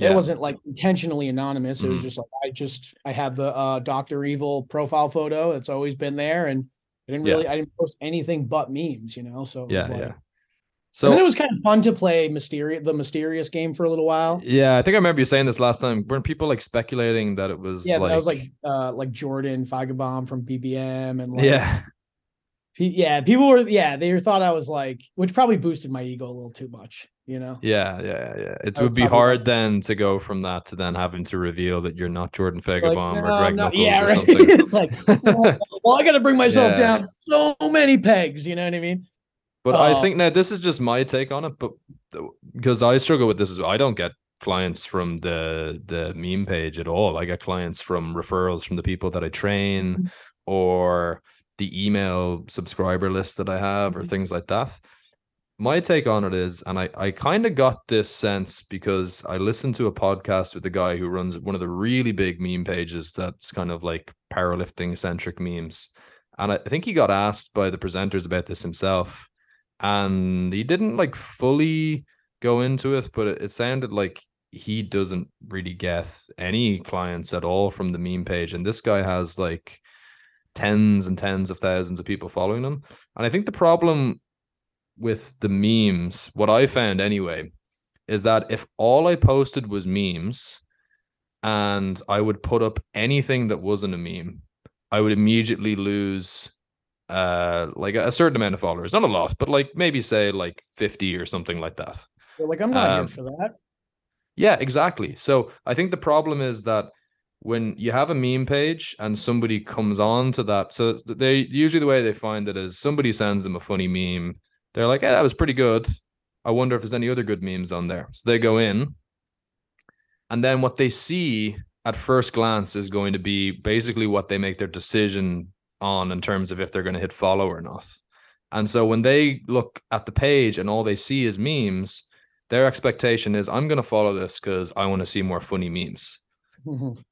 It wasn't like intentionally anonymous. It was Mhm. just like I just I had the uh Doctor Evil profile photo. It's always been there, and I didn't Yeah. really I didn't post anything but memes, you know. So it yeah, was like, yeah. and So then it was kind of fun to play mysterious the mysterious game for a little while. yeah, I think I remember you saying this last time. Weren't people like speculating that it was Yeah, like, that was like uh like Jordan Feigenbaum from BBM and like yeah, yeah, people were yeah, they thought I was like which probably boosted my ego a little too much, you know. yeah, yeah, yeah. It I would be hard then to go from that to then having to reveal that you're not Jordan Like, no, or Greg Nuckols yeah, or right. something. it's like well, well, I got to bring myself Yeah. down so many pegs, you know what I mean? But I Uh, think now this is just my take on it, but because I struggle with this as well. I don't get clients from the the meme page at all. I get clients from referrals from the people that I train Mm-hmm. or the email subscriber list that I have or Mhm. things like that. My take on it is, and I, I kind of got this sense because I listened to a podcast with a guy who runs one of the really big meme pages that's kind of like powerlifting centric memes. And I think he got asked by the presenters about this himself and he didn't like fully go into it, but it, it sounded like he doesn't really get any clients at all from the meme page. And this guy has like tens and tens of thousands of people following him. And I think the problem with the memes, what I found anyway, is that if all I posted was memes and I would put up anything that wasn't a meme, I would immediately lose uh like a certain amount of followers. Not a lot but like maybe say like 50 or something like that. They're like I'm not Um, here for that. yeah exactly. So i think the problem is that when you have a meme page and somebody comes on to that so they usually the way they find it is somebody sends them a funny meme they're like hey that was pretty good i wonder if there's any other good memes on there so they go in and then what they see at first glance is going to be basically what they make their decision on in terms of if they're going to hit follow or not. And so when they look at the page and all they see is memes, their expectation is I'm going to follow this because I want to see more funny memes. Mhm.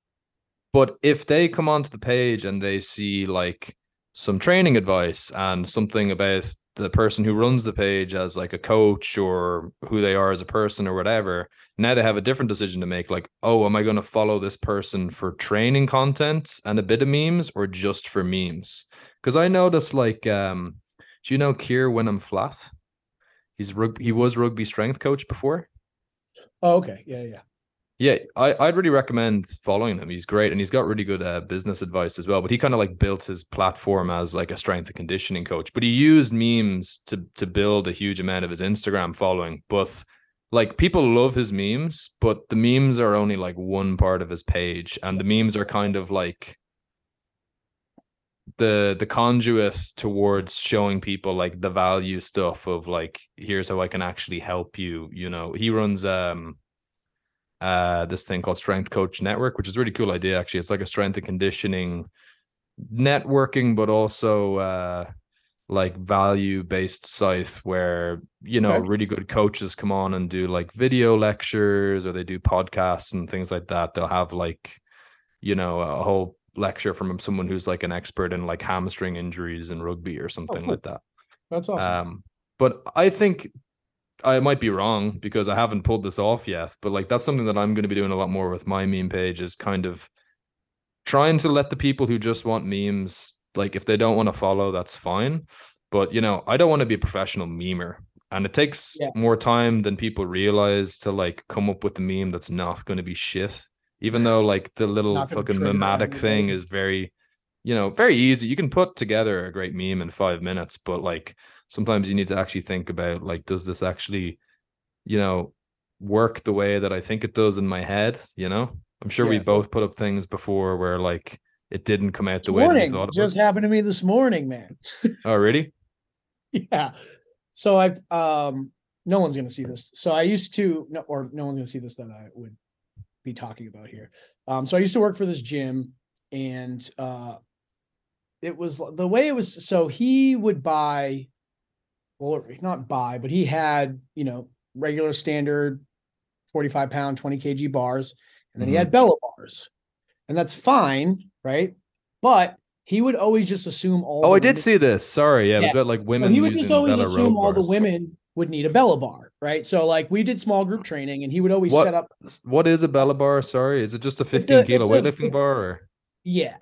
But if they come onto the page and they see like some training advice and something about the person who runs the page as like a coach or who they are as a person or whatever, now they have a different decision to make like, oh, am I going to follow this person for training content and a bit of memes or just for memes? Because I noticed like, um, do you know Keir Wenham-Flatt? He's rug- he was rugby strength coach before. Oh, okay. Yeah, yeah. Yeah, I, I'd really recommend following him. He's great and he's got really good uh, business advice as well. But he kind of like built his platform as like a strength and conditioning coach. But he used memes to to build a huge amount of his Instagram following. But like people love his memes, but the memes are only like one part of his page, and the memes are kind of like the the conduit towards showing people like the value stuff of like here's how I can actually help you. You know, he runs um uh this thing called Strength Coach Network, which is a really cool idea actually. It's like a strength and conditioning networking, but also uh like value based site where you know Okay. really good coaches come on and do like video lectures or they do podcasts and things like that. They'll have like you know a whole lecture from someone who's like an expert in like hamstring injuries in rugby or something cool. like that. That's awesome. Um, but I think I might be wrong because I haven't pulled this off yet. But like that's something that I'm going to be doing a lot more with my meme page is kind of trying to let the people who just want memes like if they don't want to follow, that's fine. But you know, I don't want to be a professional memer. And it takes Yeah. more time than people realize to like come up with the meme that's not going to be shit. Even though like the little fucking mimetic thing is very, you know, very easy. You can put together a great meme in five minutes, but like sometimes you need to actually think about like, does this actually, you know, work the way that I think it does in my head? You know, I'm sure we both put up things before where like it didn't come out the way we thought it just was. happened to me this morning, man. Oh, really? yeah. So I um no one's gonna see this. So I used to no or no one's gonna see this that I would be talking about here. Um so I used to work for this gym and uh it was the way it was so he would buy well not buy, but he had, you know, regular standard 45 pound 20 kg bars and then he Mhm. had Bella bars. And that's fine, right? But he would always just assume all Oh, I did see this. Sorry, yeah, it was about like so women he would just always assume all the women would need a Bella bar, right? So like we did small group training and he would always What- set up What is a Bella bar? Sorry, is it just a a- 15 kilo it's a- weightlifting bar? Or yeah.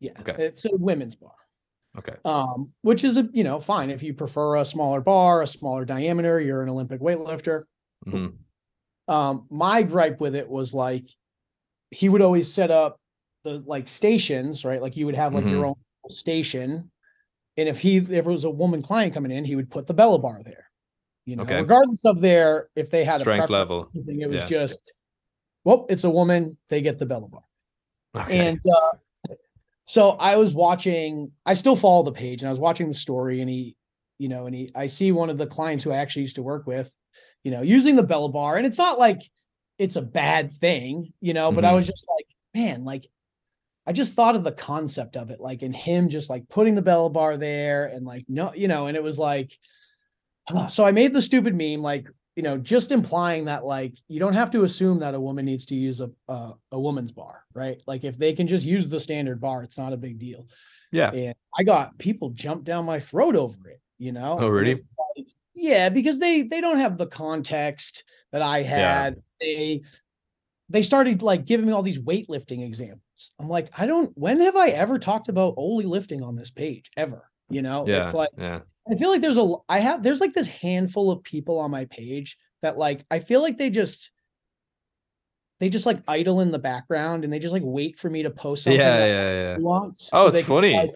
Yeah. Okay. It's a women's bar. Okay, Um, which is a you know, fine if you prefer a smaller bar, a smaller diameter, you're an Olympic weightlifter. Mhm. Um, my gripe with it was like he would always set up the like stations, right? Like you would have like Mm-hmm. your own station. And if he if it was a woman client coming in, he would put the Bella bar there. You know, Okay. regardless of their if they had a strength or level. it was Yeah. just well, it's a woman, they get the Bella bar. Okay. And uh, so I was watching, I still follow the page and I was watching the story and he, you know, and he, I see one of the clients who I actually used to work with, you know, using the Bella bar. And it's not like it's a bad thing, you know, but I was mm-hmm. just like, man, like, I just thought of the concept of it, like in him just like putting the Bella bar there and like, no, you know, and it was like, so I made the stupid meme, like, you know, just implying that like you don't have to assume that a woman needs to use a a, a woman's bar, right? Like if they can just use the standard bar, it's not a big deal. yeah. And I got people jump down my throat over it, you know. Oh, really? yeah, because they they don't have the context that I had. Yeah. They they started like giving me all these weightlifting examples. I'm like, I don't. When have I ever talked about only lifting on this page ever? You know, Yeah. it's like yeah. I feel like there's a I have there's like this handful of people on my page that like I feel like they just they just like idle in the background and they just like wait for me to post something Yeah, yeah, yeah. wants. Oh, they it's can, funny. like-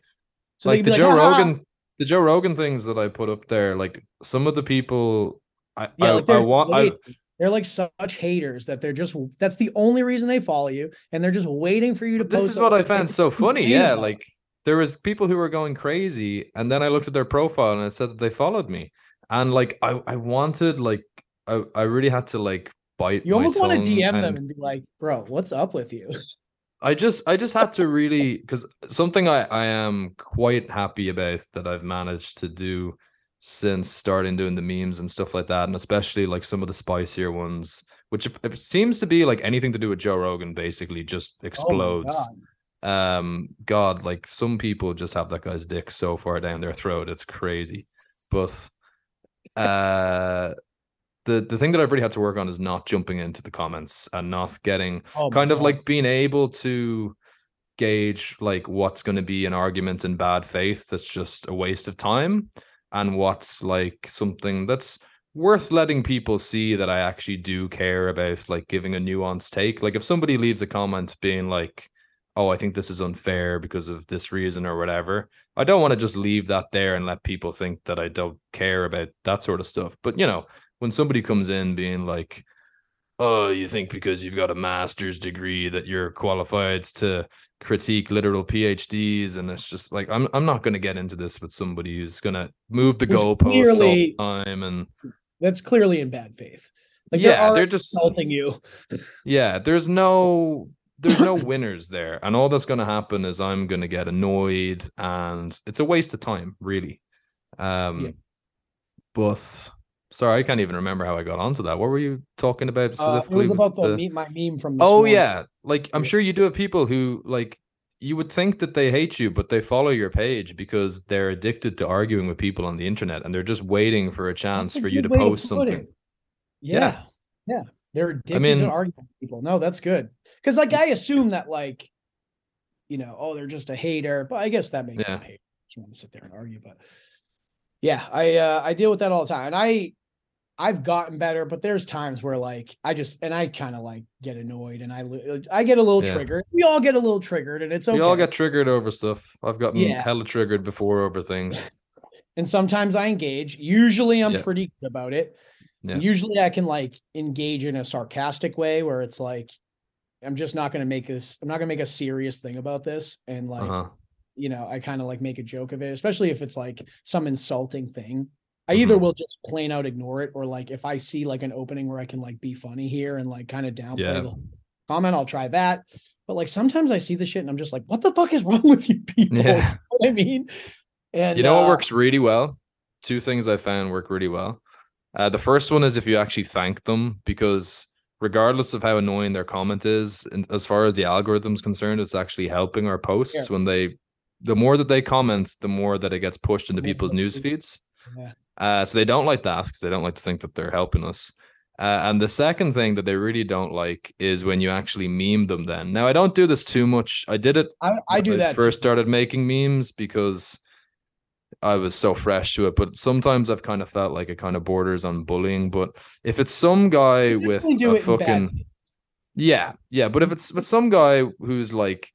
so like the Joe "Ha ha." Rogan, the Joe Rogan things that I put up there, like some of the people I Yeah, I, like I want I, they- they're like such haters that they're just that's the only reason they follow you and they're just waiting for you to this post This is what I found so funny. Yeah, like there was people who were going crazy, and then I looked at their profile and it said that they followed me, and like I I wanted like I I really had to like bite. you almost want to DM them and and be like, bro, what's up with you? I just I just had to really because something I I am quite happy about that I've managed to do since starting doing the memes and stuff like that, and especially like some of the spicier ones, which seems to be like anything to do with Joe Rogan, basically just Oh explodes. God. Um, God, like some people just have that guy's dick so far down their throat, it's crazy. But uh, the the thing that I've really had to work on is not jumping into the comments and not getting Oh kind of God. like being able to gauge like what's going to be an argument in bad faith that's just a waste of time and what's like something that's worth letting people see that I actually do care about like giving a nuanced take like if somebody leaves a comment being like oh I think this is unfair because of this reason or whatever I don't want to just leave that there and let people think that I don't care about that sort of stuff but you know when somebody comes in being like oh, you think because you've got a master's degree that you're qualified to critique literal PhDs, and it's just like I'm I'm not going to get into this with somebody who's going to move the goalposts all the time, and That's clearly in bad faith. Like yeah, they're, they're just insulting you. yeah. There's no there's no winners there, and all that's going to happen is I'm going to get annoyed, and it's a waste of time, really. Um, Yeah. but. Sorry, I can't even remember how I got onto that. What were you talking about Uh, it was about the, meme, my meme from Oh morning. yeah, like I'm sure you do have people who like you would think that they hate you, but they follow your page because they're addicted to arguing with people on the internet, and they're just waiting for a chance a for you to post it. something. Yeah. Yeah. They're addicted mean- to arguing with people. No, that's good. Because like I assume that like, you know, oh, they're just a hater, but I guess that makes them Yeah. a hater. Just want to sit there and argue. But yeah, I uh I deal with that all the time. And I I've gotten better, but there's times where like I just and I kind of like get annoyed and I li- I get a little Yeah. triggered. We all get a little triggered and it's okay. We all get triggered over stuff. I've gotten Yeah. hella triggered before over things. and sometimes I engage. Usually I'm Yeah. pretty good about it. Usually I can like engage in a sarcastic way where it's like, I'm just not gonna make this, I'm not gonna make a serious thing about this. And like, Uh-huh. you know, I kind of like make a joke of it, especially if it's like some insulting thing. I either Mhm. will just plain out ignore it, or like if I see like an opening where I can like be funny here and like kind of downplay Yeah. the comment, I'll try that. But like sometimes I see the shit and I'm just like, what the fuck is wrong with you people? Yeah. You know I mean? And You know uh, what works really well? Two things I found work really well. Uh, the first one is if you actually thank them, because regardless of how annoying their comment is, and as far as the algorithm's concerned, it's actually helping our posts when they. The more that they comment, the more that it gets pushed into people's news feeds. Yeah. Uh, so they don't like that because they don't like to think that they're helping us. Uh, and the second thing that they really don't like is when you actually meme them. Then now I don't do this too much. I did it. I, I do that first too. started making memes because I was so fresh to it. But sometimes I've kind of felt like it kind of borders on bullying. But if it's some guy You with a fucking yeah, yeah, but if it's but some guy who's like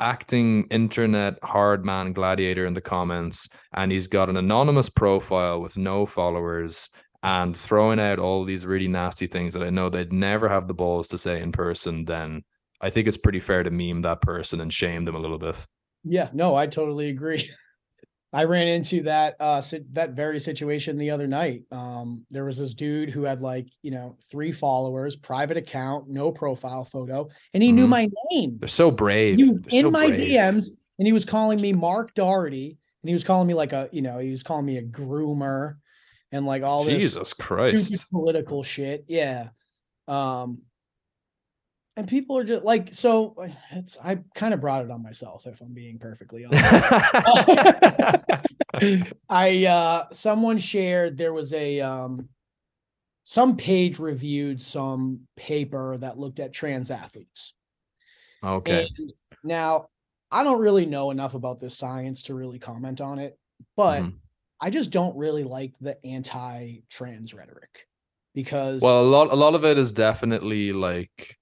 acting internet hard man gladiator in the comments and he's got an anonymous profile with no followers and throwing out all these really nasty things that I know they'd never have the balls to say in person, then I think it's pretty fair to meme that person and shame them a little bit. Yeah, no, I totally agree. I ran into that uh that very situation the other night. Um there was this dude who had like, you know, 3 followers, private account, no profile photo, and he knew Mhm. my name. They're so brave. He was They're in so my brave. DMs and he was calling me Mark Doherty and he was calling me like a, you know, he was calling me a groomer and like all this Jesus Christ. political shit. Yeah. Um and people are just like so it's I kind of brought it on myself if I'm being perfectly honest. I uh someone shared there was a um some page reviewed some paper that looked at trans athletes. okay. And now I don't really know enough about this science to really comment on it, but Mhm. I just don't really like the anti-trans rhetoric because Well, a lot a lot of it is definitely like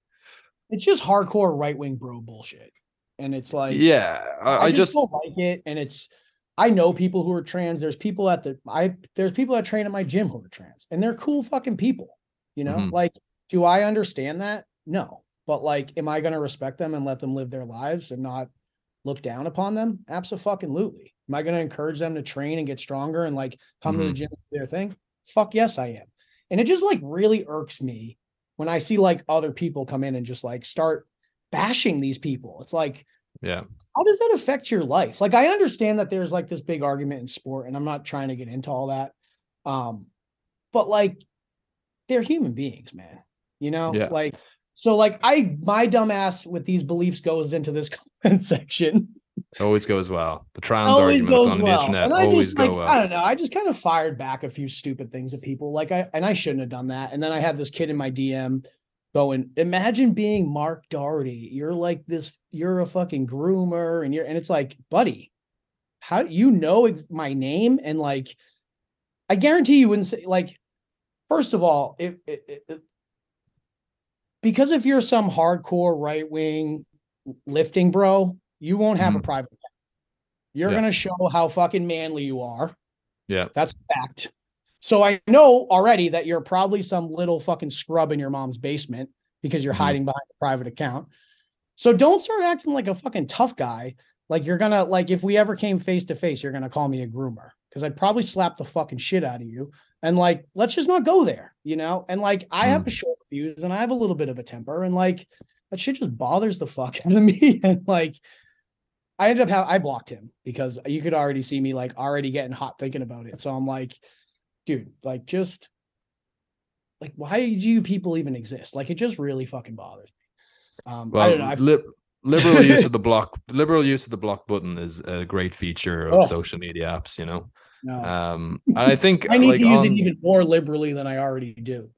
it's just hardcore right-wing bro bullshit. And it's like yeah, I, I just don't like it. And it's I know people who are trans. There's people at the I there's people that train at my gym who are trans, and they're cool fucking people. You know, Mhm. like, do I understand that? No. But like, am I gonna respect them and let them live their lives and not look down upon them? Absolutely. Am I gonna encourage them to train and get stronger and like come to the Mhm. gym and do their thing? Fuck yes, I am. And it just like really irks me when I see like other people come in and just like start bashing these people. It's like, yeah. how does that affect your life? Like I understand that there's like this big argument in sport, and I'm not trying to get into all that. Um, but like they're human beings, man. You know, Yeah. like so like I my dumbass with these beliefs goes into this comment section. Always goes well. The trans always arguments goes on the well. internet And I always just go like well. I don't know. I just kind of fired back a few stupid things at people. Like I and I shouldn't have done that. And then I had this kid in my DM going, imagine being Mark Doherty. You're like this, you're a fucking groomer, and you're and it's like, buddy, how you know my name? And like, I guarantee you wouldn't say like, first of all, if, if, if because if you're some hardcore right wing lifting bro, you won't have a Mhm. private account. You're Yeah. gonna show how fucking manly you are. Yeah. That's a fact. So I know already that you're probably some little fucking scrub in your mom's basement because you're Mhm. hiding behind a private account. So don't start acting like a fucking tough guy. Like you're gonna like if we ever came face to face, you're gonna call me a groomer because I'd probably slap the fucking shit out of you. And like, let's just not go there, you know. And like, I have a short fuse and I have a little bit of a temper, and like that shit just bothers the fuck out of me. And like, I ended up how I blocked him because you could already see me like already getting hot thinking about it. So I'm like, dude, like just like why do you people even exist? Like it just really fucking bothers me. Um, I Well, don't know. I've, lib- liberal use of the block liberal use of the block button is a great feature of Oh. social media apps, you know. no, Um and I think I need like, to use on- it even more liberally than I already do.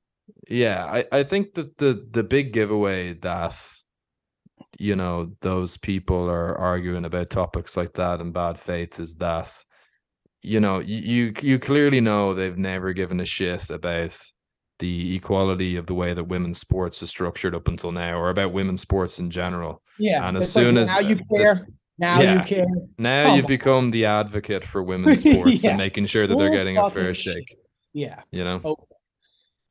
Yeah, I, I think that the the big giveaway that you know those people are arguing about topics like that in bad faith is that you know you you, you clearly know they've never given a shit about the equality of the way that women's sports is structured up until now or about women's sports in general. Yeah, And as it's like, soon as, now you uh, the- care, now Yeah. you care. Now you've on. become the advocate for women's sports Yeah. and making sure that they're getting a fair shake, Yeah, you know. oh,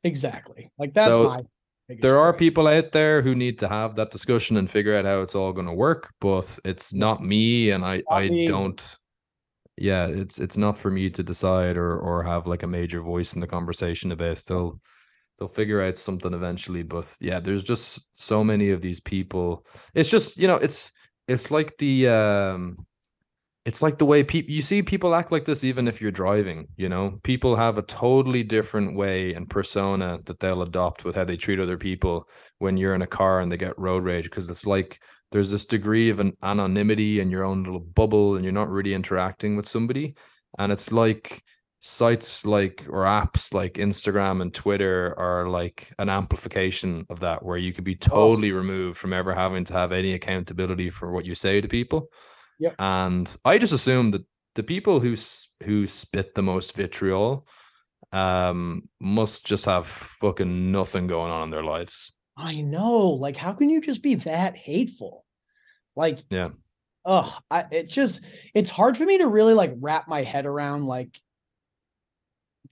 exactly. Like that's So, my. There are people out there who need to have that discussion and figure out how it's all going to work but it's not me and i i don't yeah it's it's not for me to decide or or have like a major voice in the conversation about. They'll they'll figure out something eventually but yeah there's just so many of these people. It's just you know it's it's like the um it's like the way people you see people act like this even if you're driving you know people have a totally different way and persona that they'll adopt with how they treat other people when you're in a car and they get road rage because it's like there's this degree of an anonymity in your own little bubble and you're not really interacting with somebody and it's like sites like or apps like Instagram and Twitter are like an amplification of that, where you could be totally oh. removed from ever having to have any accountability for what you say to people. Yeah. And I just assume that the people who who spit the most vitriol um must just have fucking nothing going on in their lives. I know. Like, how can you just be that hateful? Like, yeah. Oh, I it just it's hard for me to really like wrap my head around like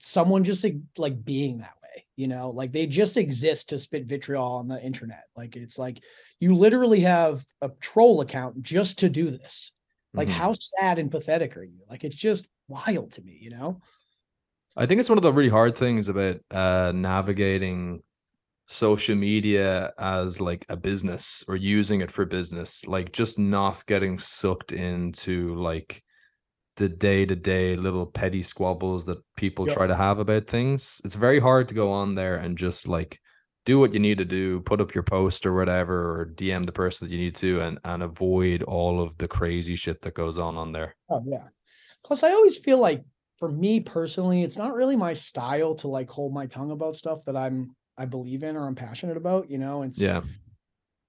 someone just like, like being that way, you know, like they just exist to spit vitriol on the internet. Like it's like you literally have a troll account just to do this. Like, mm-hmm. how sad and pathetic are you? Like, it's just wild to me, you know? I think it's one of the really hard things about uh, navigating social media as like a business or using it for business, like just not getting sucked into like the day to day little petty squabbles that people yep. try to have about things. It's very hard to go on there and just like do what you need to do, put up your post or whatever, or DM the person that you need to, and and avoid all of the crazy shit that goes on on there. Oh yeah. Plus, I always feel like for me personally, it's not really my style to like hold my tongue about stuff that I'm I believe in or I'm passionate about. You know, it's yeah,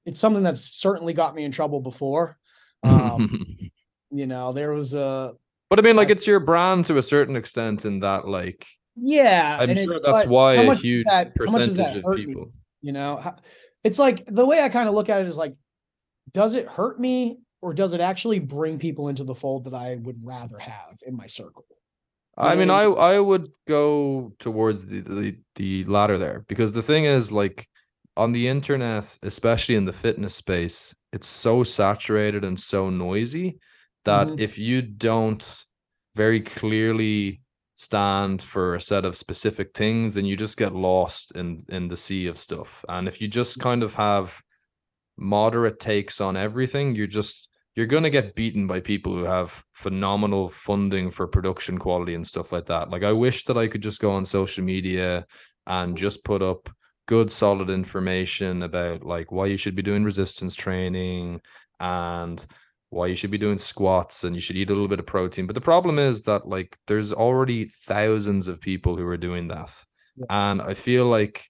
it's something that's certainly got me in trouble before. Um, you know, there was a but I mean, like, it's your brand to a certain extent, in that, like, yeah, I'm sure that's why a huge that, percentage of people, me? you know, it's like the way I kind of look at it is like, does it hurt me or does it actually bring people into the fold that I would rather have in my circle? You I mean, I I would go towards the, the the latter there because the thing is, like, on the internet, especially in the fitness space, it's so saturated and so noisy that mm-hmm. if you don't very clearly stand for a set of specific things then you just get lost in in the sea of stuff. And if you just kind of have moderate takes on everything you're just you're going to get beaten by people who have phenomenal funding for production quality and stuff like that. Like i wish that i could just go on social media and just put up good solid information about like why you should be doing resistance training and why you should be doing squats and you should eat a little bit of protein. But the problem is that like there's already thousands of people who are doing that. Yeah. And I feel like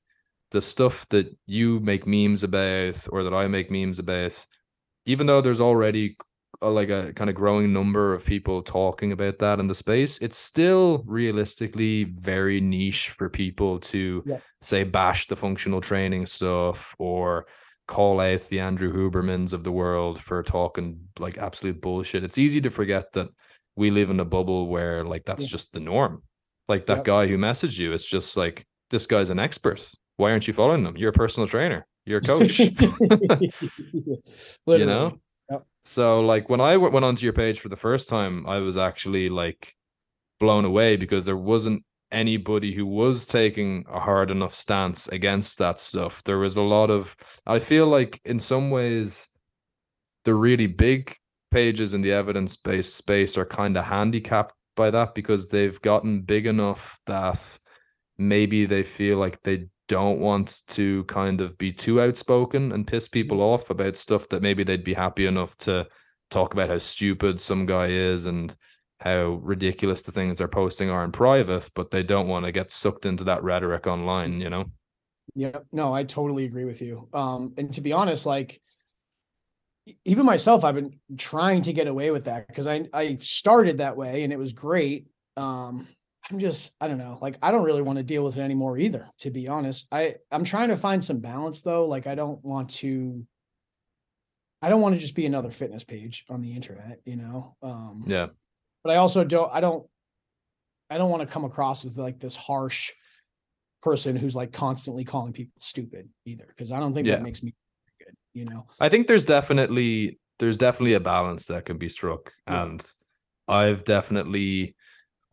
the stuff that you make memes about or that I make memes about, even though there's already a, like a kind of growing number of people talking about that in the space, it's still realistically very niche for people to yeah. say bash the functional training stuff or call out the Andrew Hubermans of the world for talking like absolute bullshit. It's easy to forget that we live in a bubble where like that's yeah. just the norm. Like that yep. guy who messaged you, it's just like this guy's an expert. Why aren't you following them? You're a personal trainer. You're a coach. you know. Yep. So like when I went onto your page for the first time, I was actually like blown away because there wasn't anybody who was taking a hard enough stance against that stuff. There was a lot of, I feel like in some ways, the really big pages in the evidence based space are kind of handicapped by that because they've gotten big enough that maybe they feel like they don't want to kind of be too outspoken and piss people mm. off about stuff that maybe they'd be happy enough to talk about how stupid some guy is and how ridiculous the things they're posting are in private, but they don't want to get sucked into that rhetoric online, you know? Yeah, no, I totally agree with you. Um, and to be honest, like even myself, I've been trying to get away with that because I I started that way and it was great. Um, I'm just I don't know, like I don't really want to deal with it anymore either, to be honest. I I'm trying to find some balance though. Like I don't want to I don't want to just be another fitness page on the internet, you know. Um yeah but I also don't I don't I don't want to come across as like this harsh person who's like constantly calling people stupid either because I don't think yeah. that makes me good, you know. I think there's definitely there's definitely a balance that can be struck yeah. and I've definitely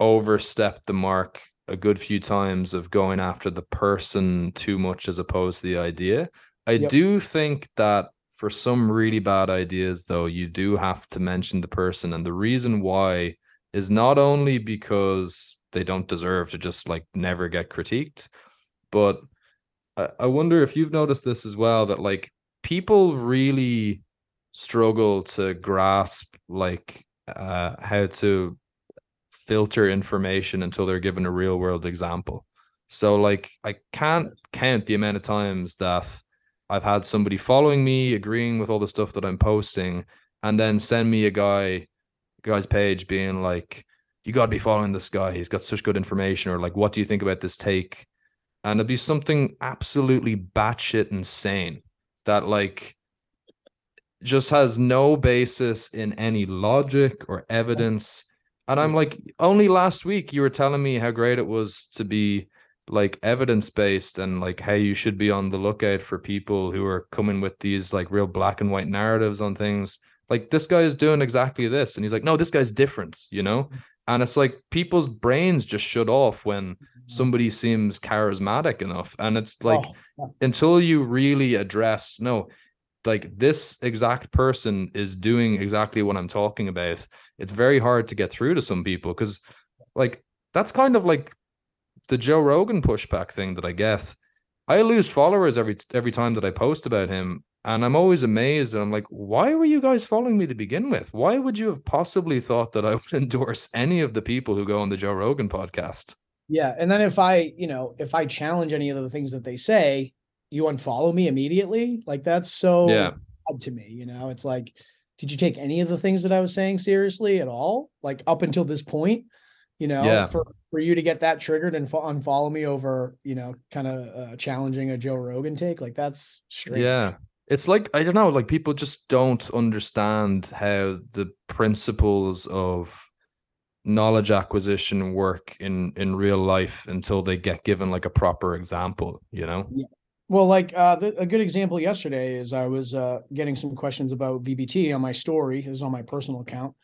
overstepped the mark a good few times of going after the person too much as opposed to the idea. I yep. do think that for some really bad ideas though, you do have to mention the person and the reason why is not only because they don't deserve to just like never get critiqued, but I, I wonder if you've noticed this as well that like people really struggle to grasp like uh how to filter information until they're given a real world example. So like I can't count the amount of times that I've had somebody following me, agreeing with all the stuff that I'm posting, and then send me a guy guy's page being like, You gotta be following this guy. He's got such good information, or like, what do you think about this take? And it'd be something absolutely batshit insane that like just has no basis in any logic or evidence. And I'm like, only last week you were telling me how great it was to be like evidence based and like how you should be on the lookout for people who are coming with these like real black and white narratives on things. Like this guy is doing exactly this. And he's like, no, this guy's different, you know? And it's like people's brains just shut off when mm-hmm. somebody seems charismatic enough. And it's oh, like Oh, until you really address, no, like this exact person is doing exactly what I'm talking about. It's very hard to get through to some people because, like, that's kind of like the Joe Rogan pushback thing that I get. I lose followers every every time that I post about him, and I'm always amazed. And I'm like, why were you guys following me to begin with? Why would you have possibly thought that I would endorse any of the people who go on the Joe Rogan podcast? Yeah, and then if I, you know, if I challenge any of the things that they say, you unfollow me immediately. Like that's so Yeah. odd to me. You know, it's like, did you take any of the things that I was saying seriously at all? Like up until this point, you know, Yeah. for for you to get that triggered and fo- unfollow me over, you know, kind of uh, challenging a Joe Rogan take, like that's strange. Yeah. It's like I don't know, like people just don't understand how the principles of knowledge acquisition work in in real life until they get given like a proper example, you know? Yeah. Well, like uh, the, a good example yesterday is I was uh, getting some questions about VBT on my story, is on my personal account,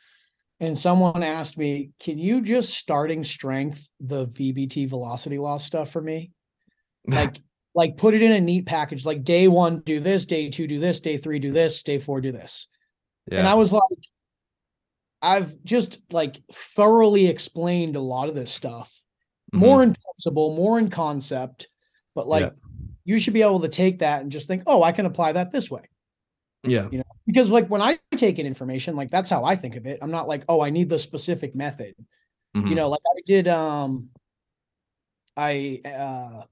and someone asked me, "Can you just starting strength the VBT velocity loss stuff for me? Like, like put it in a neat package. Like day one, do this. Day two, do this. Day three, do this. Day four, do this." yeah. And I was like, I've just like thoroughly explained a lot of this stuff Mhm. more in principle, more in concept, but like Yeah. you should be able to take that and just think, oh, I can apply that this way. Yeah. You know, because like when I take in information, like that's how I think of it. I'm not like, oh, I need the specific method. Mhm. You know, like I did um I uh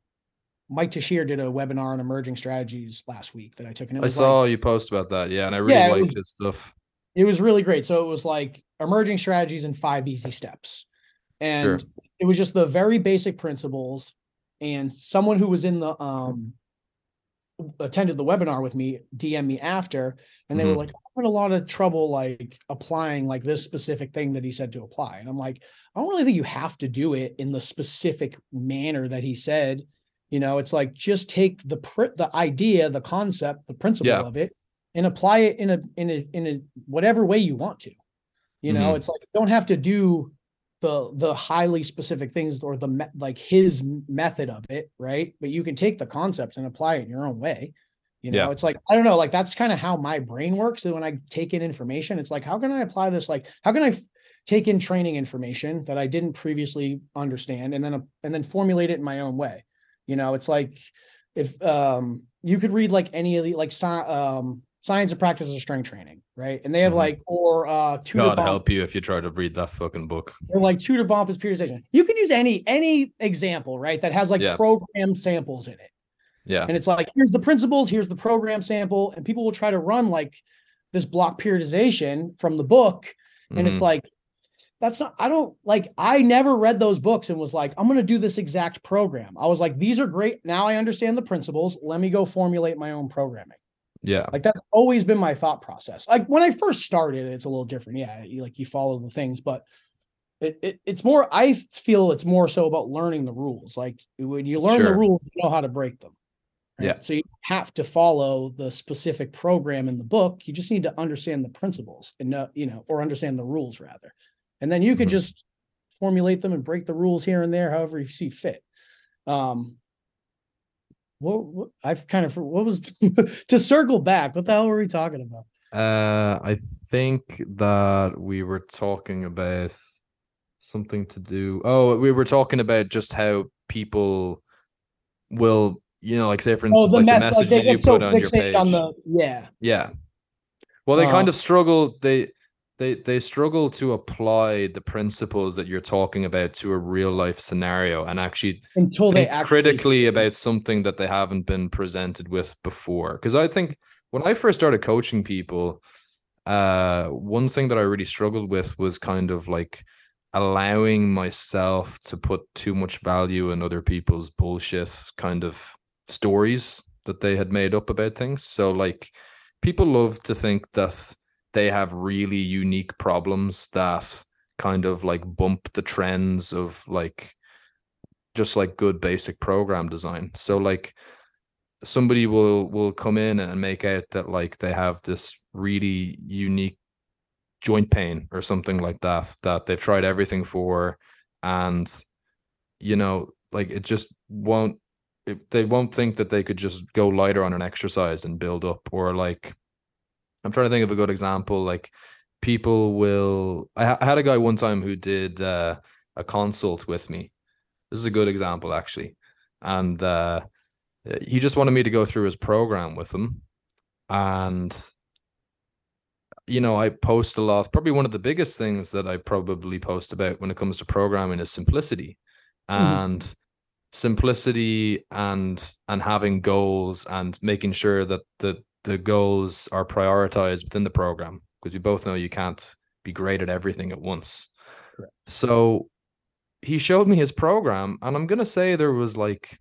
Mike Tuchscherer did a webinar on emerging strategies last week that I took and I saw like you post about that. Yeah, and I really Yeah, liked was- his stuff. it was really great. So it was like emerging strategies in five easy steps. And it was just the very basic principles. And someone who was in the um attended the webinar with me DM me after and they were Mhm. like, I'm having a lot of trouble like applying like this specific thing that he said to apply. And I'm like, I don't really think you have to do it in the specific manner that he said. You know, it's like just take the pr- the idea, the concept, the principle Yeah. of it, and apply it in a in a in a whatever way you want to. You know, Mhm. it's like you don't have to do the the highly specific things or the me- like his method of it, right? But you can take the concept and apply it in your own way. You know, Yeah. it's like I don't know, like that's kind of how my brain works. And when I take in information, it's like, how can I apply this? Like, how can I f- take in training information that I didn't previously understand, and then uh, and then formulate it in my own way? You know, it's like if um you could read like any of the like um science and practice of strength training, right? And they have Mhm. like or uh Tudor God Bomb- help you if you try to read that fucking book. or like Tudor Bompa periodization. You could use any any example, right? That has like Yeah. program samples in it. Yeah. And it's like, here's the principles, here's the program sample, and people will try to run like this block periodization from the book. And it's Mhm. like, that's not, I don't like, I never read those books and was like, I'm going to do this exact program. I was like, these are great. Now I understand the principles. Let me go formulate my own programming. Yeah. Like that's always been my thought process. Like when I first started, it's a little different. Yeah, you like you follow the things, but it, it it's more. I feel it's more so about learning the rules. Like when you learn the rules, you know how to break them. Yeah. So you have to follow the specific program in the book. You just need to understand the principles and know, you know, or understand the rules rather, and then you could Mhm. just formulate them and break the rules here and there, however you see fit. Um, what, what I've kind of what was to circle back. What the hell were we talking about? Uh, I think that we were talking about something to do. Oh, we were talking about just how people will, you know, like say for Oh, instance, the like the met- like messages you get so put on your page. on the yeah. Yeah. Well, they kind Uh, of struggle. They they they struggle to apply the principles that you're talking about to a real life scenario and actually until they actually critically about something that they haven't been presented with before. Because i think when i first started coaching people uh one thing that i really struggled with was kind of like allowing myself to put too much value in other people's bullshit kind of stories that they had made up about things. So like people love to think that they have really unique problems that kind of like bump the trends of like just like good basic program design. So like somebody will will come in and make out that like they have this really unique joint pain or something like that that they've tried everything for and you know like it just won't it, they won't think that they could just go lighter on an exercise and build up or like I'm trying to think of a good example. Like people will. I, I had a guy one time who did uh, a consult with me. This is a good example actually, and uh, he just wanted me to go through his program with him, and you know I post a lot. Probably one of the biggest things that I probably post about when it comes to programming is simplicity, mm-hmm. and simplicity and and having goals and making sure that the the goals are prioritized within the program because we both know you can't be great at everything at once. Correct. So he showed me his program, and I'm gonna say there was like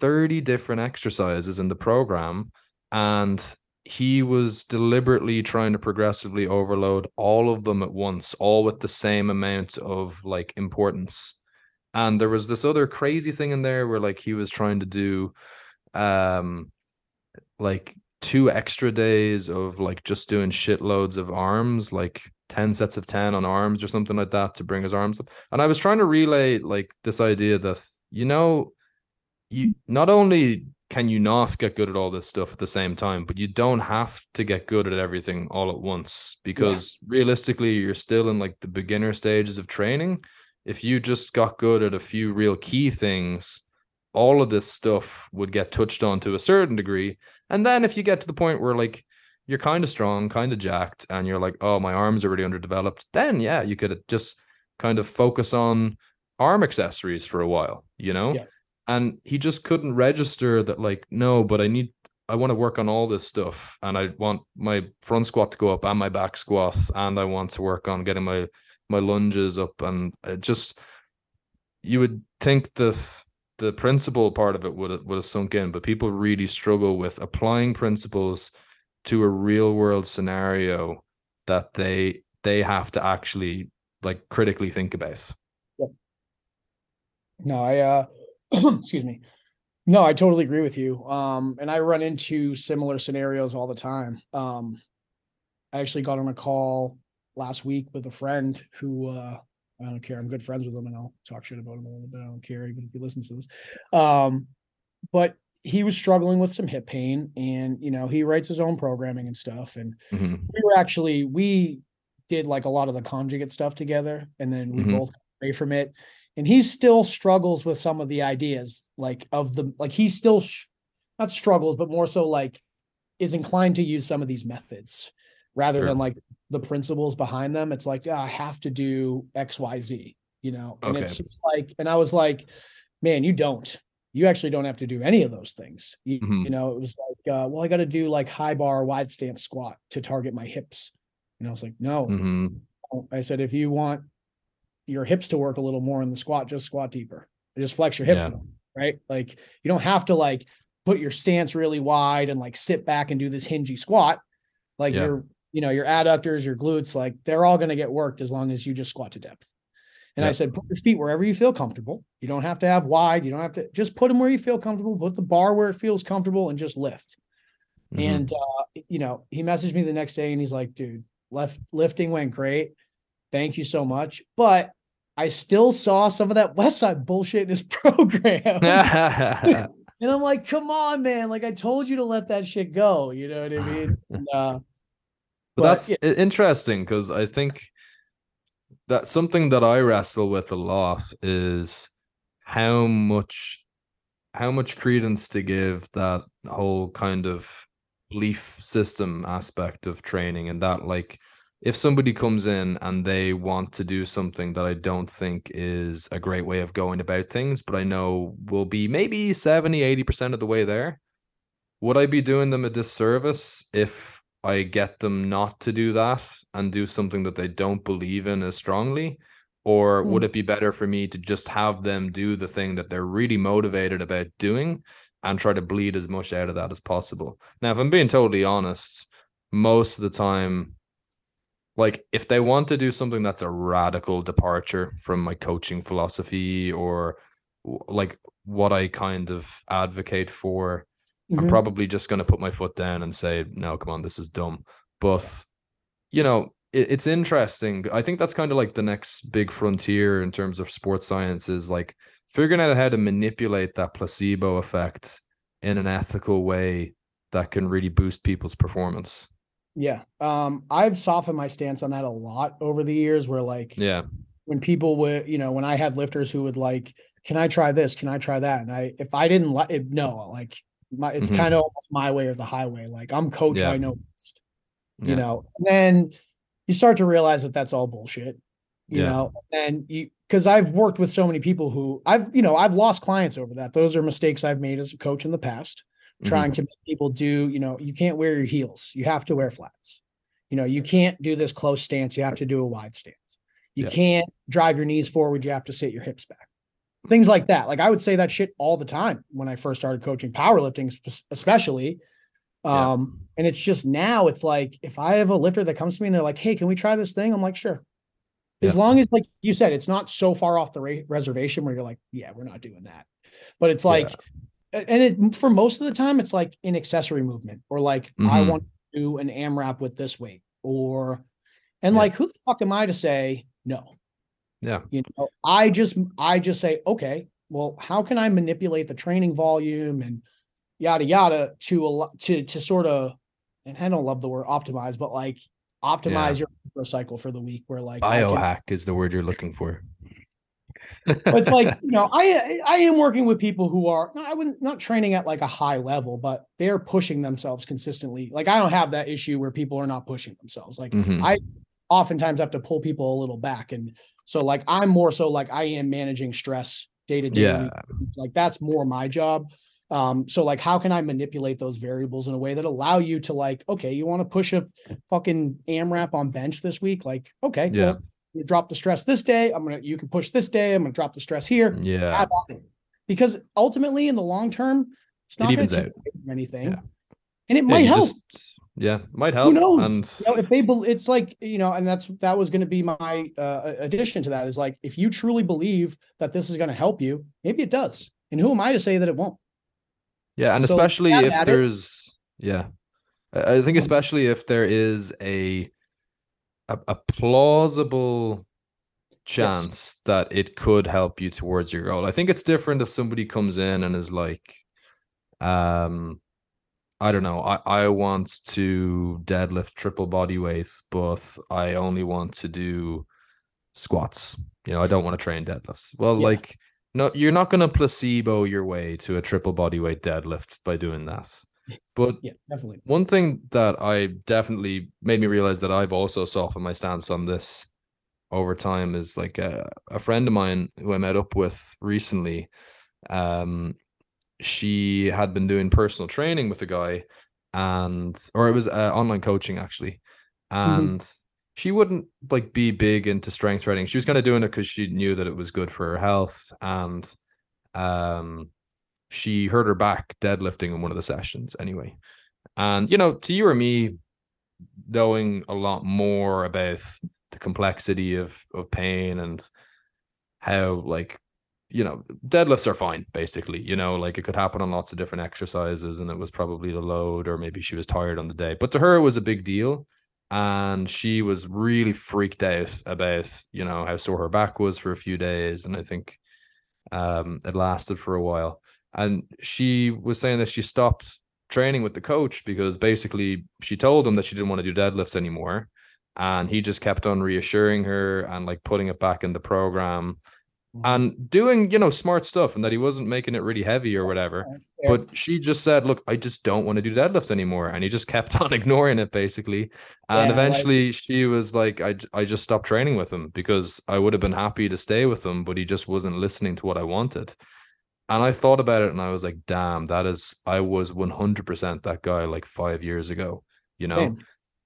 30 different exercises in the program, and he was deliberately trying to progressively overload all of them at once, all with the same amount of like importance. And there was this other crazy thing in there where like he was trying to do um like two extra days of like just doing shitloads of arms, like 10 sets of 10 on arms or something like that to bring his arms up. And I was trying to relay like this idea that, you know, you not only can you not get good at all this stuff at the same time, but you don't have to get good at everything all at once because yeah. realistically, you're still in like the beginner stages of training. If you just got good at a few real key things, all of this stuff would get touched on to a certain degree. And then if you get to the point where like you're kind of strong, kind of jacked, and you're like, oh, my arms are really underdeveloped, then yeah, you could just kind of focus on arm accessories for a while, you know? Yeah. And he just couldn't register that, like, no, but I need I want to work on all this stuff and I want my front squat to go up and my back squat and I want to work on getting my my lunges up and it just you would think that the principle part of it would have, would have sunk in, but people really struggle with applying principles to a real world scenario that they they have to actually like critically think about. Yeah. No, I uh excuse me. No, I totally agree with you. Um and I run into similar scenarios all the time. Um I actually got on a call last week with a friend who uh I don't care. I'm good friends with him and I'll talk shit about him a little bit. I don't care, even if he listens to this. Um, but he was struggling with some hip pain and you know, he writes his own programming and stuff. And mm-hmm. we were actually we did like a lot of the conjugate stuff together and then we mm-hmm. both away from it. And he still struggles with some of the ideas, like of the like he still sh- not struggles, but more so like is inclined to use some of these methods rather sure. than like the principles behind them. It's like, I have to do X, Y, Z, you know? And okay. it's just like, and I was like, man, you don't. You actually don't have to do any of those things. You, mm-hmm. you know, it was like, uh, well, I got to do like high bar, wide stance squat to target my hips. And I was like, no. Mm-hmm. I said, if you want your hips to work a little more in the squat, just squat deeper. Just flex your hips, yeah. more, right? Like you don't have to like put your stance really wide and like sit back and do this hingy squat. Like yeah. you're you know, your adductors, your glutes, like they're all going to get worked as long as you just squat to depth. And yep. I said, put your feet wherever you feel comfortable. You don't have to have wide. You don't have to just put them where you feel comfortable. Put the bar where it feels comfortable and just lift. Mm-hmm. And uh, you know, he messaged me the next day and he's like, dude, left lifting went great. Thank you so much. But I still saw some of that Westside bullshit in his program. and I'm like, come on, man. Like I told you to let that shit go. You know what I mean? And, uh, but, that's yeah. interesting because I think that something that I wrestle with a lot is how much how much credence to give that whole kind of belief system aspect of training and that like if somebody comes in and they want to do something that I don't think is a great way of going about things, but I know will be maybe 70, 80% of the way there, would I be doing them a disservice if I get them not to do that and do something that they don't believe in as strongly? Or would hmm. it be better for me to just have them do the thing that they're really motivated about doing and try to bleed as much out of that as possible? Now, if I'm being totally honest, most of the time, like if they want to do something that's a radical departure from my coaching philosophy or like what I kind of advocate for, mm-hmm. I'm probably just going to put my foot down and say, no, come on, this is dumb. But, you know, it, it's interesting. I think that's kind of like the next big frontier in terms of sports science is like figuring out how to manipulate that placebo effect in an ethical way that can really boost people's performance. Yeah. Um, I've softened my stance on that a lot over the years where like yeah, when people would, you know, when I had lifters who would like, can I try this? Can I try that? And I if I didn't like it, no, like my it's mm-hmm. kind of almost my way or the highway. Like I'm coach, yeah. I know best. You yeah. know, and then you start to realize that that's all bullshit. You yeah. know, and you because I've worked with so many people who I've, you know, I've lost clients over that. Those are mistakes I've made as a coach in the past trying mm-hmm. to make people do, you know, you can't wear your heels. You have to wear flats. You know, you can't do this close stance. You have to do a wide stance. You can't drive your knees forward. You have to sit your hips back. Things like that. Like I would say that shit all the time when I first started coaching powerlifting, especially. Um, yeah. and it's just now it's like if I have a lifter that comes to me and they're like, Hey, can we try this thing? I'm like, sure. As yeah. long as, like you said, it's not so far off the re- reservation where you're like, yeah, we're not doing that. But it's like, and it for most of the time it's like an accessory movement or like mm-hmm. I want to do an AMRAP with this weight or and yeah. like who the fuck am I to say no? Yeah. You know, I just I just say, okay, well, how can I manipulate the training volume and yada yada to a to to sort of and I don't love the word optimize, but like optimize yeah. your cycle for the week where like biohack can, is the word you're looking for but it's like you know i i am working with people who are i wouldn't not training at like a high level but they're pushing themselves consistently like i don't have that issue where people are not pushing themselves like mm-hmm. i oftentimes have to pull people a little back and so like i'm more so like i am managing stress day to day yeah. like that's more my job um so like how can i manipulate those variables in a way that allow you to like okay you want to push a fucking amrap on bench this week like okay yeah well, you drop the stress this day. I'm gonna you can push this day. I'm gonna drop the stress here. Yeah. Because ultimately, in the long term, it's not going to anything, yeah. and it yeah, might help. Just, yeah, might help. Who knows? And you know, if they, it's like you know, and that's that was going to be my uh, addition to that is like if you truly believe that this is going to help you, maybe it does. And who am I to say that it won't? Yeah, and so especially if there's it. yeah, I think especially if there is a a, a plausible chance yes. that it could help you towards your goal. I think it's different if somebody comes in and is like, um, I don't know, I, I want to deadlift triple body weight, but I only want to do squats. You know, I don't want to train deadlifts. Well, yeah. like, no, you're not going to placebo your way to a triple body weight deadlift by doing that. But yeah, definitely. One thing that I definitely made me realize that I've also softened my stance on this over time is like a, a friend of mine who I met up with recently. Um, she had been doing personal training with a guy, and or it was uh, online coaching actually, mm-hmm. and. Mm-hmm. She wouldn't like be big into strength training. She was kind of doing it because she knew that it was good for her health, and um, she hurt her back deadlifting in one of the sessions anyway. And you know, to you or me, knowing a lot more about the complexity of of pain and how like you know deadlifts are fine basically you know like it could happen on lots of different exercises and it was probably the load or maybe she was tired on the day but to her it was a big deal and she was really freaked out about you know how sore her back was for a few days and i think um it lasted for a while and she was saying that she stopped training with the coach because basically she told him that she didn't want to do deadlifts anymore. And he just kept on reassuring her and like putting it back in the program. Mhm. and doing, you know, smart stuff and that he wasn't making it really heavy or whatever. Yeah. But she just said, Look, I just don't want to do deadlifts anymore. And he just kept on ignoring it basically. And Yeah, like- eventually she was like, I, I just stopped training with him because I would have been happy to stay with him, but he just wasn't listening to what I wanted. And I thought about it and I was like, damn, that is, I was 100% that guy like five years ago, you know? Same.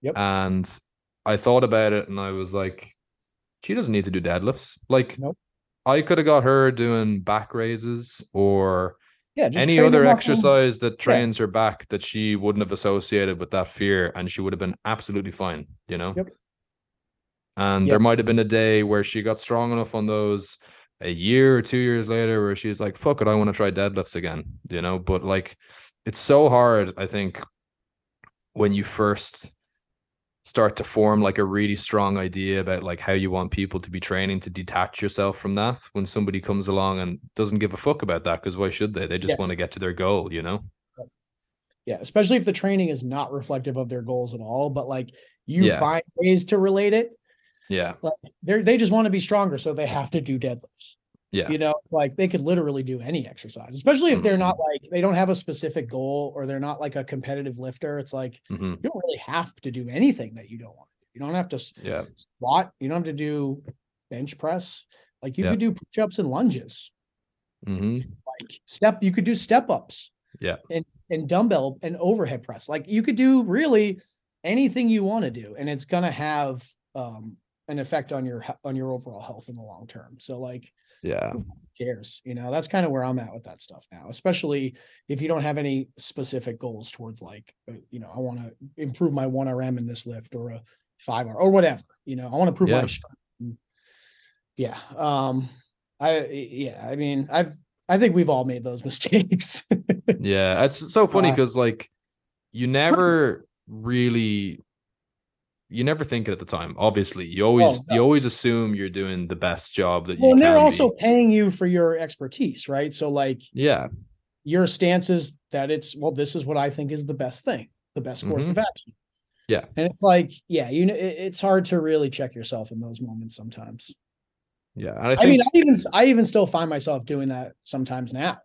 Yep. And I thought about it and I was like, she doesn't need to do deadlifts. Like, Nope. I could have got her doing back raises or Yeah, just any other exercise that trains her back that she wouldn't have associated with that fear and she would have been absolutely fine, you know? Yep. And Yep. there might have been a day where she got strong enough on those a year or two years later where she's like, fuck it, I want to try deadlifts again, you know? But like, it's so hard, I think, when you first start to form like a really strong idea about like how you want people to be training to detach yourself from that when somebody comes along and doesn't give a fuck about that because why should they they just Yes. want to get to their goal you know Yeah, especially if the training is not reflective of their goals at all, but like you Yeah. find ways to relate it. yeah Like they they just want to be stronger, so they have to do deadlifts. Yeah You know, it's like they could literally do any exercise, especially if they're not like they don't have a specific goal or they're not like a competitive lifter. It's like hmm you don't really have to do anything that you don't want to do. You don't have to yeah squat, you don't have to do bench press. Like you Yeah. could do push-ups and lunges. hmm Like step, you could do step ups. Yeah. And and dumbbell and overhead press. Like you could do really anything you want to do, and it's gonna have um an effect on your on your overall health in the long term. So like yeah who cares? You know, that's kind of where I'm at with that stuff now, especially if you don't have any specific goals towards like, uh, you know, I want to improve my one RM in this lift or a five R or whatever, you know, I want to prove Yeah. my strength. Yeah. Um, I, yeah, I mean, I've, I think we've all made those mistakes. yeah it's so funny Uh, because like you never really you never think it at the time obviously you always no. you always assume you're doing the best job that you well, and they're also be. paying you for your expertise, right? So like yeah your stance is that it's, well, this is what I think is the best thing, the best course of action. Mm-hmm. Yeah. And it's like, yeah, you know, it- it's hard to really check yourself in those moments sometimes. yeah and i I, mean, I even I even still find myself doing that sometimes now.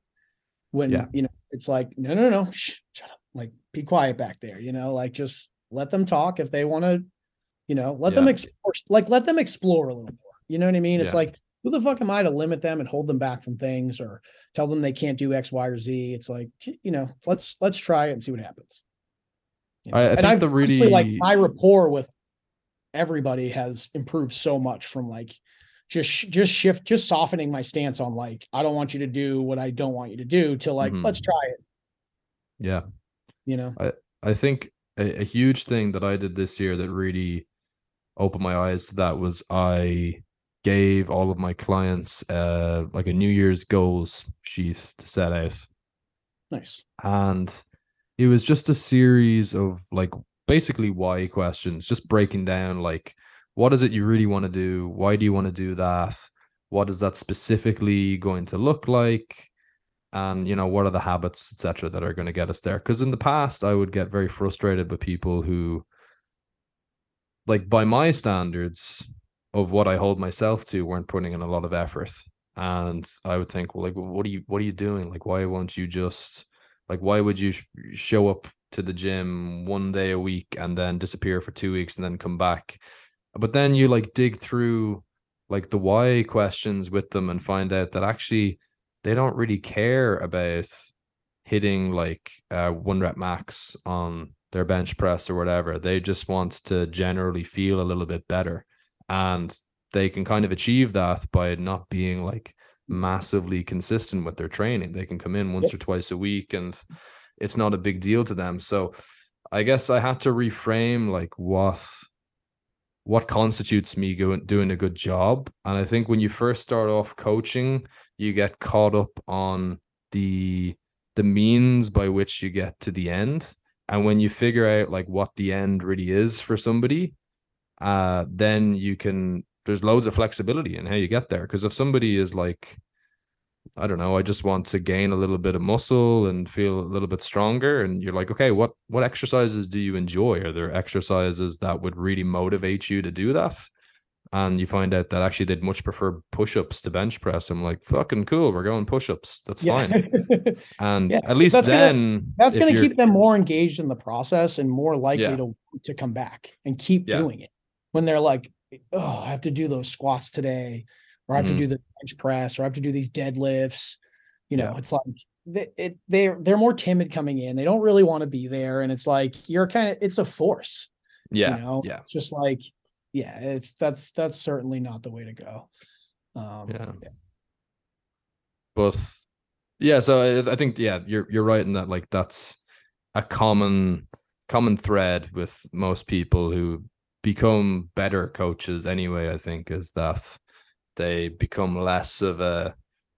When Yeah. you know, it's like, no, no, no, shh, shut up. Like, be quiet back there. You know, like just let them talk if they want to. You know, let them explore. Like, let them explore a little more. You know what I mean? It's like, who the fuck am I to limit them and hold them back from things or tell them they can't do X, Y, or Z? It's like, you know, let's let's try it and see what happens. You I- I and I've the honestly, like my rapport with everybody has improved so much from like just just shift just softening my stance on like I don't want you to do what I don't want you to do to like Mhm. let's try it, yeah you know. I I think a, a huge thing that I did this year that really opened my eyes to that was I gave all of my clients uh like a New Year's goals sheet to set out. Nice. And it was just a series of like basically why questions, just breaking down like what is it you really want to do? Why do you want to do that? What is that specifically going to look like? And you know what are the habits etc that are going to get us there? Because in the past i would get very frustrated with people who like by my standards of what i hold myself to weren't putting in a lot of effort. And i would think well like what are you what are you doing? Like why won't you just like why would you sh- show up to the gym one day a week and then disappear for two weeks and then come back? But then you like dig through like the why questions with them and find out that actually they don't really care about hitting like uh, one rep max on their bench press or whatever. They just want to generally feel a little bit better. And they can kind of achieve that by not being like massively consistent with their training. They can come in once Yep. or twice a week and it's not a big deal to them. So I guess I had to reframe like what what constitutes me going doing a good job. And I think when you first start off coaching, you get caught up on the the means by which you get to the end. And when you figure out like what the end really is for somebody, uh, then you can there's loads of flexibility in how you get there. Because if somebody is like, I don't know, I just want to gain a little bit of muscle and feel a little bit stronger, and you're like, okay, what what exercises do you enjoy? Are there exercises that would really motivate you to do that? And you find out that actually they'd much prefer push-ups to bench press. I'm like, fucking cool, we're going push-ups. That's Yeah. fine. And Yeah, at least that's gonna- then That's going to you're- keep them more engaged in the process and more likely Yeah. to to come back and keep doing it. When they're like, "Oh, I have to do those squats today, or I have Mhm. to do the bench press, or I have to do these deadlifts." You know, it's like they, it, they're they're more timid coming in. They don't really want to be there, and it's like you're kind of it's a force. yeah, you know, yeah. it's just like yeah, it's that's that's certainly not the way to go. Um, Yeah. But yeah, so I, I think yeah, you're you're right in that like that's a common common thread with most people who become better coaches anyway, I think, is that they become less of a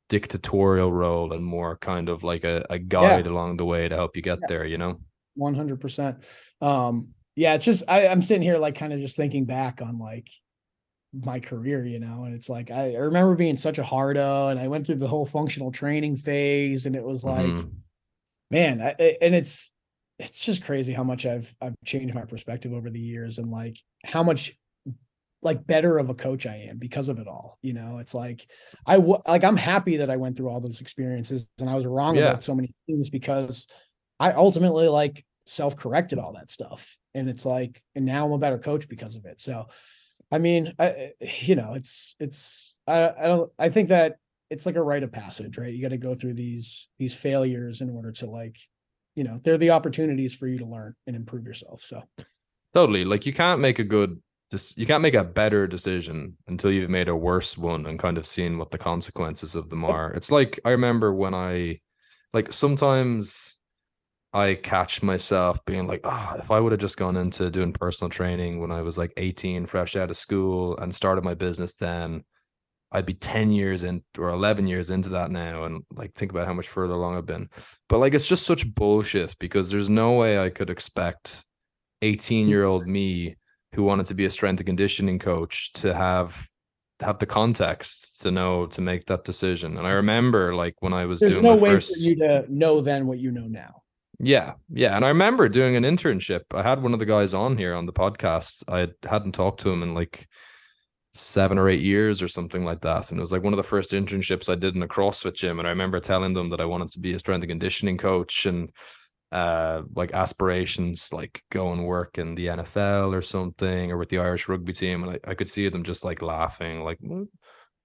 dictatorial role and more kind of like a, a guide along the way to help you get Yeah. there, you know? One hundred percent. Um, yeah, it's just I, I'm sitting here like kind of just thinking back on like my career, you know, and it's like I, I remember being such a hardo, and I went through the whole functional training phase, and it was like, Mhm. man, I, I- and it's it's just crazy how much I've I've changed my perspective over the years, and like how much like better of a coach I am because of it all. You know, it's like I w- like I'm happy that I went through all those experiences, and I was wrong Yeah. about so many things because I ultimately like self corrected all that stuff, and it's like, and now I'm a better coach because of it. So, I mean, I you know, it's it's I I don't I think that it's like a rite of passage, right? You got to go through these these failures in order to like, you know, they're the opportunities for you to learn and improve yourself. So Totally. Like you can't make a good you can't make a better decision until you've made a worse one and kind of seen what the consequences of them are. It's like I remember when I like sometimes I catch myself being like, oh, if I would have just gone into doing personal training when I was like 18, fresh out of school, and started my business then, I'd be 10 years in or 11 years into that now. And like, think about how much further along I've been. But like, it's just such bullshit because there's no way I could expect 18 year old me who wanted to be a strength and conditioning coach to have have the context to know to make that decision. And I remember like when I was there's doing no way first for you to know then what you know now. Yeah, yeah. And I remember doing an internship. I had one of the guys on here on the podcast. I hadn't talked to him in like seven or eight years or something like that. And it was like one of the first internships I did in a CrossFit gym. And I remember telling them that I wanted to be a strength and conditioning coach and uh like aspirations like go and work in the NFL or something or with the Irish rugby team. And I, I could see them just like laughing, like, "Mm,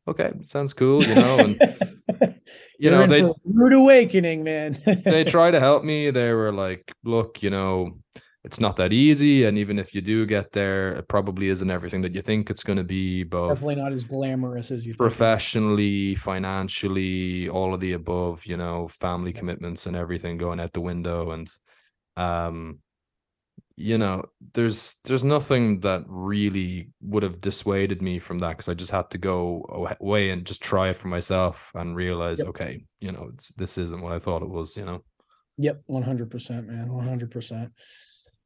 okay, sounds cool, you know. And you know, they rude awakening, man. they try to help me. They were like, look, you know, it's not that easy. And even if you do get there, it probably isn't everything that you think it's going to be, both Definitely not as glamorous as you think. professionally, financially, all of the above, you know, family commitments and everything going out the window. And, um, you know, there's there's nothing that really would have dissuaded me from that because I just had to go away and just try it for myself and realize, Yep. okay, you know, it's this isn't what I thought it was, you know. Yep, one hundred percent, man, one hundred percent.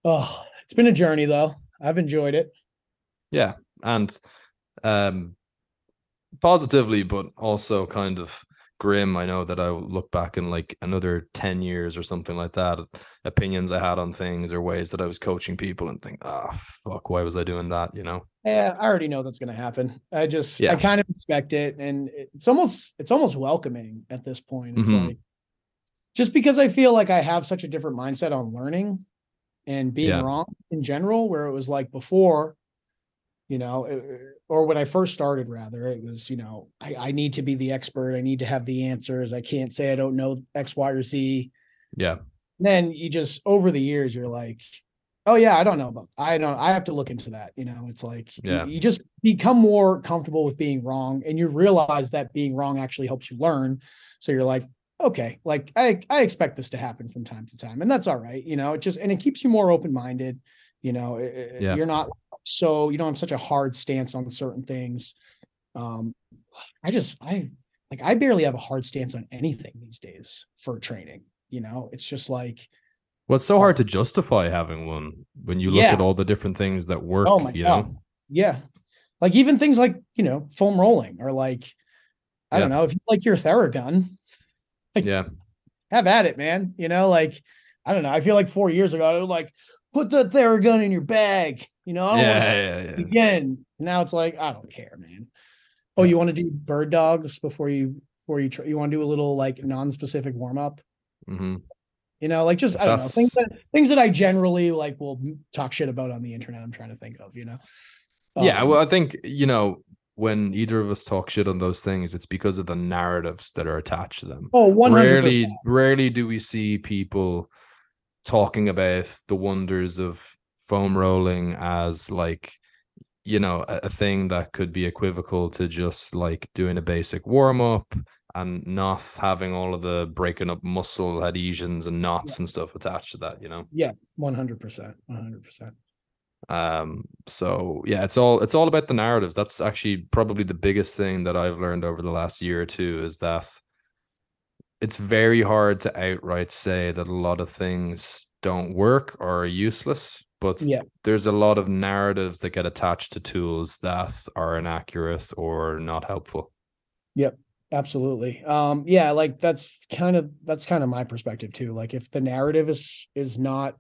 Oh, it's been a journey though. I've enjoyed it. Yeah, and um positively, but also kind of grim. I know that I will look back in like another 10 years or something like that, opinions I had on things or ways that I was coaching people and think, ah, fuck, why was I doing that? You know? Yeah, I already know that's going to happen. I just, I kind of expect it, and it's almost, it's almost welcoming at this point. It's Mhm. like, just because I feel like I have such a different mindset on learning and being Yeah. wrong in general, where it was like before, you know, eh, eh, or when I first started, rather, it was, you know, I, I need to be the expert. I need to have the answers. I can't say I don't know X, Y, or Z. Yeah. then you just over the years you're like oh yeah i don't know about i don't i have to look into that you know it's like you- Yeah. you, just become more comfortable with being wrong and you realize that being wrong actually helps you learn so you're like okay like i i expect this to happen from time to time and that's all right you know it just and it keeps you more open-minded you know it- Yeah. you're not so you don't have such a hard stance on certain things um i just i like i barely have a hard stance on anything these days for training you know it's just like Well, it's so hard to justify having one when you look Yeah. at all the different things that work, Oh my you god. know? Yeah. Like even things like, you know, foam rolling or like I don't know, if you like your Theragun, Like- Yeah. have at it, man. You know, like I don't know. I feel like four years ago, I was like, put the Theragun in your bag. You know, I don't wanna Yeah, yeah, yeah. again. Now it's like, I don't care, man. Oh, you want to do bird dogs before you before you try, you want to do a little like non-specific warm up? hmm You know, like just I don't know things that things that I generally like will talk shit about on the internet. I'm trying to think of, you know. yeah, Um, well, I think you know when either of us talk shit on those things, it's because of the narratives that are attached to them. oh, one hundred rarely, rarely do we see people talking about the wonders of foam rolling as like you know a, a thing that could be equivocal to just like doing a basic warm up and not having all of the breaking up muscle adhesions and knots and stuff attached to that you know? Yeah, one hundred percent, one hundred percent. um so yeah it's all it's all about the narratives. That's actually probably the biggest thing that i've learned over the last year or two is that it's very hard to outright say that a lot of things don't work or are useless but Yeah. there's a lot of narratives that get attached to tools that are inaccurate or not helpful Yep. Absolutely. Um, yeah, like that's kind of that's kind of my perspective too. Like if the narrative is is not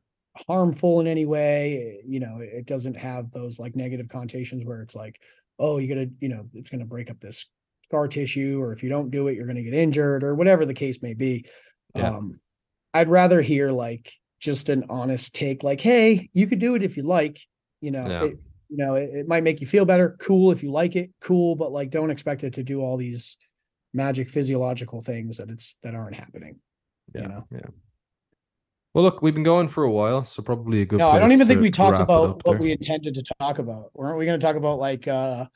harmful in any way, you know, it doesn't have those like negative connotations where it's like, oh, you're gonna, you know, it's gonna break up this scar tissue, or if you don't do it, you're gonna get injured, or whatever the case may be. Yeah. Um, I'd rather hear like just an honest take, like, hey, you could do it if you like, you know, Yeah. it, you know, it, it might make you feel better. Cool if you like it, cool, but like don't expect it to do all these magic physiological things that it's that aren't happening. yeah You know? yeah well look we've been going for a while so probably a good No, I don't even think we talked about what there. we intended to talk about. Weren't we going to talk about like uh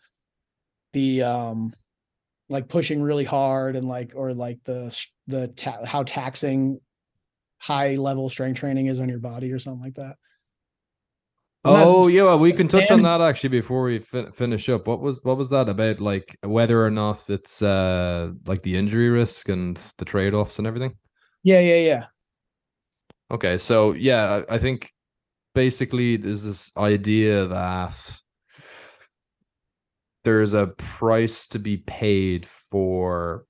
the um like pushing really hard and like or like the the ta- how taxing high level strength training is on your body or something like that? Isn't that- Oh yeah, well, we can touch on that actually before we fin- finish up. What was what was that about? Like whether or not it's uh like the injury risk and the trade offs and everything. Yeah, yeah, yeah. Okay, so yeah, I, I think basically there's this idea that there's a price to be paid for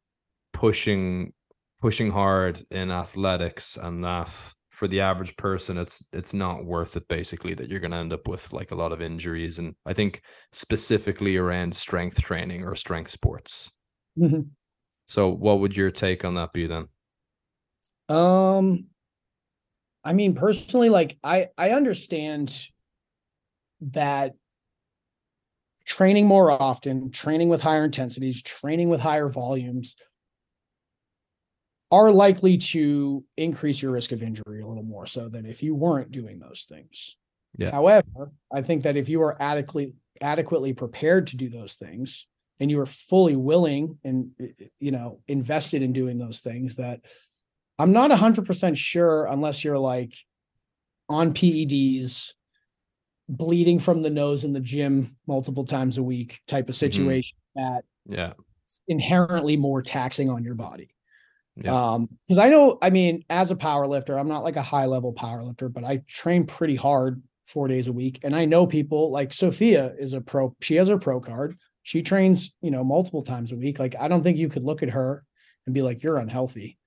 pushing pushing hard in athletics and that for the average person it's it's not worth it basically that you're going to end up with like a lot of injuries and i think specifically around strength training or strength sports Mhm. so what would your take on that be then Um, I mean, personally, like I I understand that training more often, training with higher intensities, training with higher volumes are likely to increase your risk of injury a little more so than if you weren't doing those things. Yeah. However, I think that if you are adequately adequately prepared to do those things and you are fully willing and eh, eh, you know invested in doing those things that I'm not 100% sure unless you're like on PEDs, bleeding from the nose in the gym multiple times a week type of situation that yeah inherently more taxing on your body. Yeah. Um, because I know, I mean, as a power lifter, I'm not like a high level power lifter, but I train pretty hard four days a week. And I know people like Sophia is a pro, she has her pro card. She trains, you know, multiple times a week. Like, I don't think you could look at her and be like, you're unhealthy.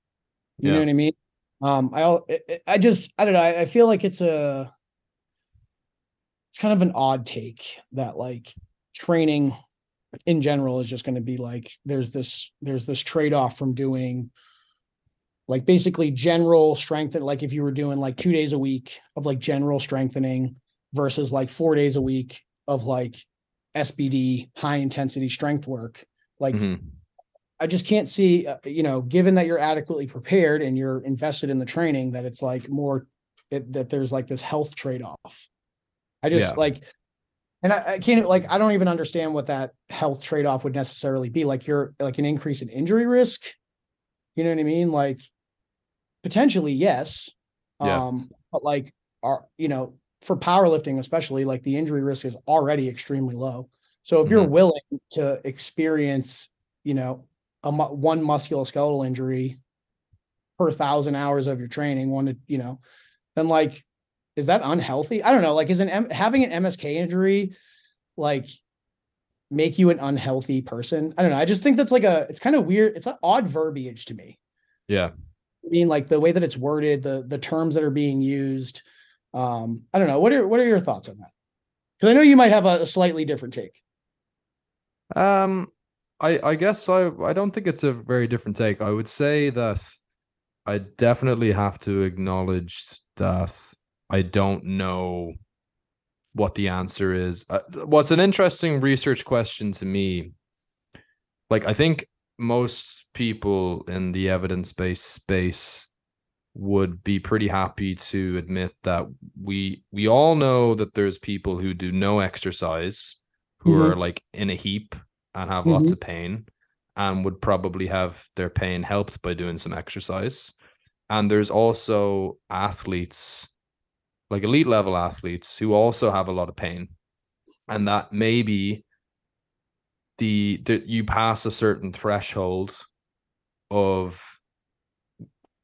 You know what I mean? Um, I, al- I- I- I just, I don't know. I, I feel like it's a, it's kind of an odd take that like training in general is just going to be like there's this there's this trade-off from doing like basically general strength like if you were doing like two days a week of like general strengthening versus like four days a week of like SBD high intensity strength work like Mhm. I just can't see, uh, you know, given that you're adequately prepared and you're invested in the training, that it's like more it, that there's like this health trade off. I just Yeah. like, and I, I can't like I don't even understand what that health trade off would necessarily be. Like you're like an increase in injury risk. You know what I mean? Like potentially yes, Yeah. um, but like are you know for powerlifting especially like the injury risk is already extremely low. So if you're Mhm. willing to experience, you know, a mu- one musculoskeletal injury per thousand hours of your training, one to you know, then like, is that unhealthy? I don't know. Like, is an M- having an MSK injury like make you an unhealthy person? I don't know. I just think that's like a it's kind of weird. It's an odd verbiage to me. yeah I mean, like the way that it's worded, the the terms that are being used. Um, I don't know. What are what are your thoughts on that? Because I know you might have a, a slightly different take. Um, I I guess I I don't think it's a very different take. I would say that I definitely have to acknowledge that I don't know what the answer is. Uh, what's an interesting research question to me? Like I think most people in the evidence-based space would be pretty happy to admit that we we all know that there's people who do no exercise who mm-hmm. are like in a heap and have mm-hmm. lots of pain and would probably have their pain helped by doing some exercise. And there's also athletes, like elite level athletes, who also have a lot of pain. And that maybe the that you pass a certain threshold of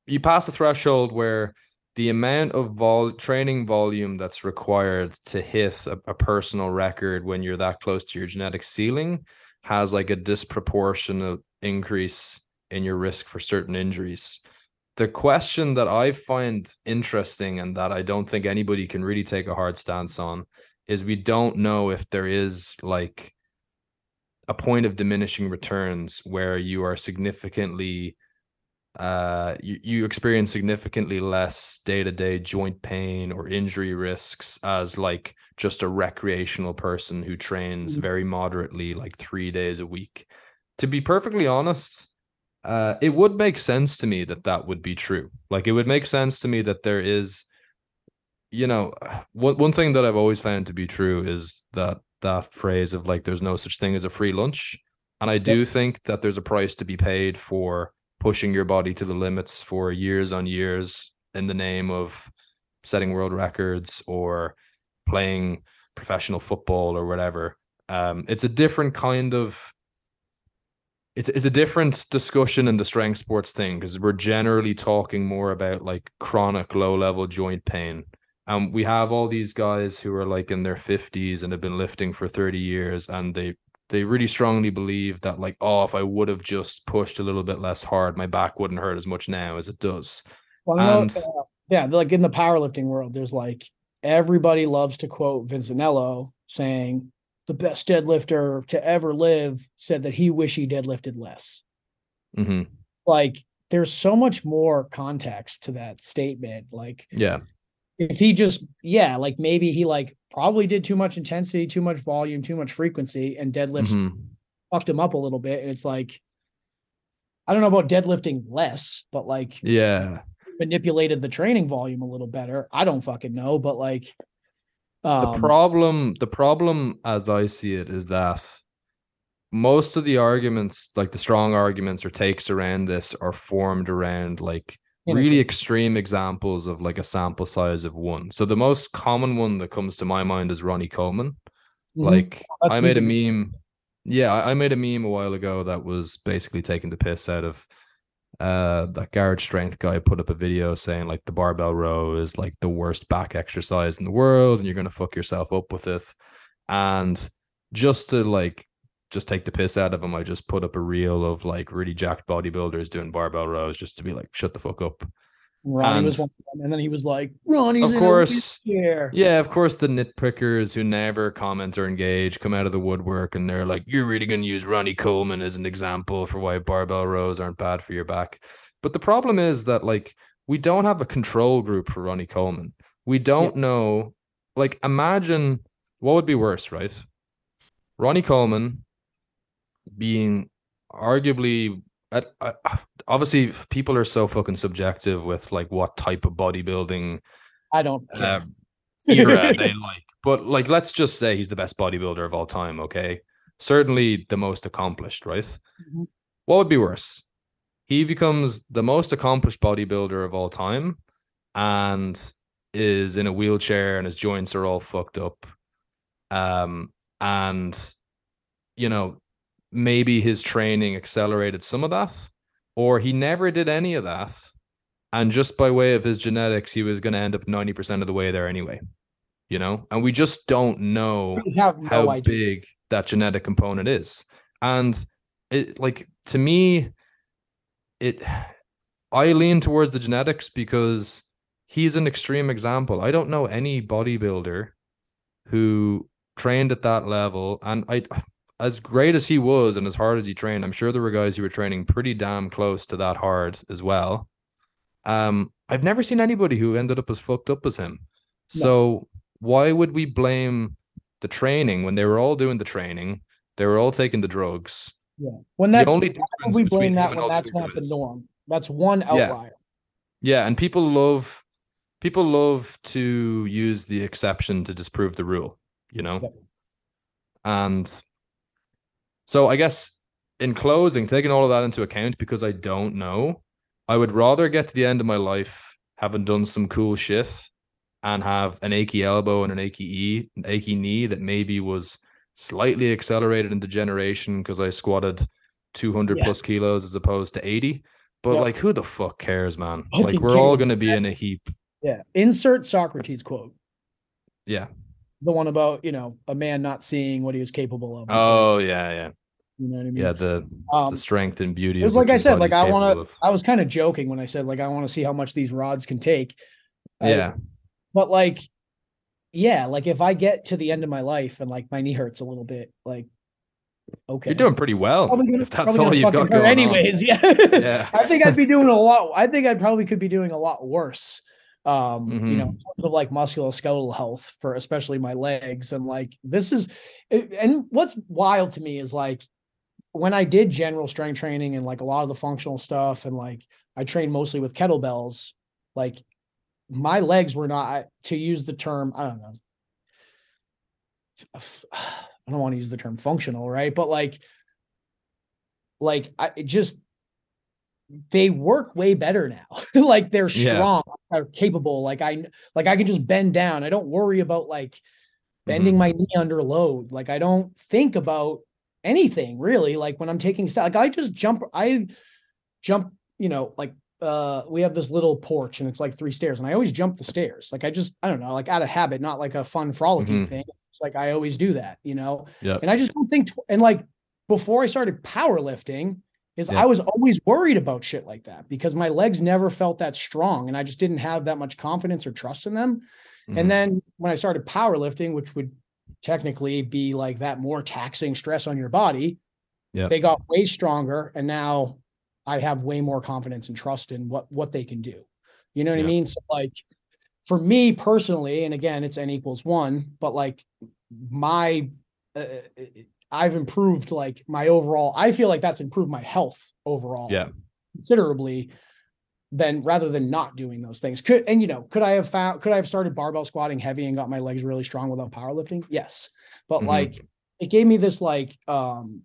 you pass a threshold where the amount of vol training volume that's required to hit a, a personal record when you're that close to your genetic ceiling has like a disproportionate increase in your risk for certain injuries. The question that I find interesting and that I don't think anybody can really take a hard stance on is we don't know if there is like a point of diminishing returns where you are significantly uh you, you experience significantly less day-to-day joint pain or injury risks as like just a recreational person who trains mm-hmm. very moderately like three days a week to be perfectly honest uh it would make sense to me that that would be true like it would make sense to me that there is you know one, one thing that i've always found to be true is that that phrase of like there's no such thing as a free lunch and i do yep. think that there's a price to be paid for pushing your body to the limits for years on years in the name of setting world records or playing professional football or whatever. Um, it's a different kind of it's it's a different discussion in the strength sports thing because we're generally talking more about like chronic low level joint pain. And we have all these guys who are like in their 50s and have been lifting for 30 years and they they really strongly believe that like oh if i would have just pushed a little bit less hard my back wouldn't hurt as much now as it does well, and, uh, yeah like in the powerlifting world there's like everybody loves to quote Vincentello saying the best deadlifter to ever live said that he wish he deadlifted less. Mm-hmm. like there's so much more context to that statement. Like yeah. if he just yeah like maybe he like probably did too much intensity too much volume too much frequency and deadlifts mm-hmm. fucked him up a little bit. And it's like i don't know about deadlifting less but like yeah. manipulated the training volume a little better. I don't fucking know but like um, the problem the problem as i see it is that most of the arguments like the strong arguments or takes around this are formed around like really extreme examples of like a sample size of one. So the most common one that comes to my mind is Ronnie Coleman. Mm-hmm. Like That's I made easy. a meme. Yeah, I made a meme a while ago that was basically taking the piss out of uh that garage strength guy put up a video saying like the barbell row is like the worst back exercise in the world and you're gonna fuck yourself up with it. And just to like just take the piss out of him. I just put up a reel of like really jacked bodybuilders doing barbell rows just to be like, shut the fuck up. Ronnie and, was one of them, and then he was like, Ronnie's of course, yeah, of course, the nitpickers who never comment or engage come out of the woodwork and they're like, you're really going to use Ronnie Coleman as an example for why barbell rows aren't bad for your back. But the problem is that like we don't have a control group for Ronnie Coleman. We don't yeah. know. Like, imagine what would be worse, right? Ronnie Coleman being arguably at, uh, obviously people are so fucking subjective with like what type of bodybuilding I don't uh, era they like. But like let's just say he's the best bodybuilder of all time, okay? Certainly the most accomplished, right? Mm-hmm. What would be worse? He becomes the most accomplished bodybuilder of all time and is in a wheelchair and his joints are all fucked up. Um and you know maybe his training accelerated some of that, or he never did any of that. And just by way of his genetics, he was going to end up 90% of the way there anyway, you know? And we just don't know no how idea. big that genetic component is. And it, like, to me, it, I lean towards the genetics because he's an extreme example. I don't know any bodybuilder who trained at that level. And I, as great as he was and as hard as he trained, I'm sure there were guys who were training pretty damn close to that hard as well. Um, I've never seen anybody who ended up as fucked up as him. No. So why would we blame the training when they were all doing the training? They were all taking the drugs. Yeah. When that's only why we blame that when that's not the norm. That's one outlier. Yeah, and people love people love to use the exception to disprove the rule, you know? Yep. And so I guess in closing, taking all of that into account, because I don't know, I would rather get to the end of my life having done some cool shit and have an achy elbow and an achy e, an achy knee that maybe was slightly accelerated in degeneration because I squatted 200 Yeah. plus kilos as opposed to 80. But Yep. like, who the fuck cares, man? like, we're all gonna be in a heap. Yeah. Insert Socrates quote. Yeah. The one about, you know, a man not seeing what he was capable of. before, Oh yeah, yeah, you know what I mean? yeah. The Um, the strength and beauty. it was like I said, like I want to. I was kind of joking when I said like I want to see how much these rods can take. I- Yeah, but like, yeah, like if I get to the end of my life and like my knee hurts a little bit, like, okay, you're doing pretty well. Gonna- if that's all you've got going anyways. Yeah, on. Yeah. I think I'd be doing a lot. I think I'd probably could be doing a lot worse. Um, you Mhm. know, in terms of like musculoskeletal health for especially my legs. And like this is and what's wild to me is like when I did general strength training and like a lot of the functional stuff, and like I trained mostly with kettlebells, like my legs were not to use the term, I don't know. I don't want to use the term functional, right? But like, like I just they work way better now. like they're Yeah. strong, they're capable. Like I like I can just bend down. I don't worry about like bending Mhm. my knee under load. Like I don't think about anything really. Like when I'm taking like I just jump, I jump, you know, like uh we have this little porch and it's like three stairs and I always jump the stairs. Like I just I don't know, like out of habit, not like a fun frolicking Mhm. thing. It's like I always do that, you know. Yep. And I just don't think, tw- and like before I started powerlifting, is Yeah. I was always worried about shit like that because my legs never felt that strong and I just didn't have that much confidence or trust in them. Mhm. And then when I started powerlifting, which would technically be like that more taxing stress on your body, Yeah. they got way stronger. And now I have way more confidence and trust in what what they can do. You know what. I mean? So like for me personally, and again, it's n equals one, but like my uh, I've improved like my overall. I feel like that's improved my health overall. Yeah. considerably. Than rather than not doing those things. Could and you know, could I have found could I have started barbell squatting heavy and got my legs really strong without powerlifting? Yes. But Mhm. like it gave me this like um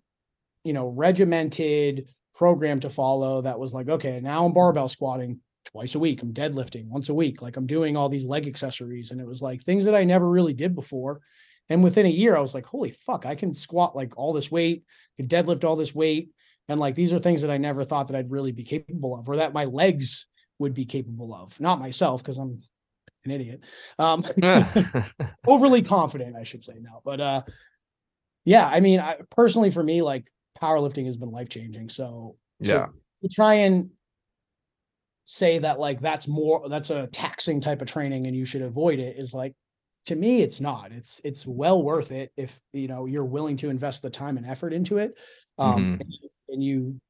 you know regimented program to follow that was like, okay, now I'm barbell squatting twice a week. I'm deadlifting once a week. Like I'm doing all these leg accessories. And it was like things that I never really did before. And within a year, I was like, holy fuck, I can squat like all this weight, can deadlift all this weight. And like these are things that I never thought that I'd really be capable of, or that my legs would be capable of. Not myself, because I'm an idiot. Um overly confident, I should say now. But uh yeah, I mean, I personally for me, like powerlifting has been life changing. So so yeah. to try and say that like that's more that's a taxing type of training and you should avoid it is like to me it's not it's it's well worth it if you know you're willing to invest the time and effort into it um Mhm. and, you- and you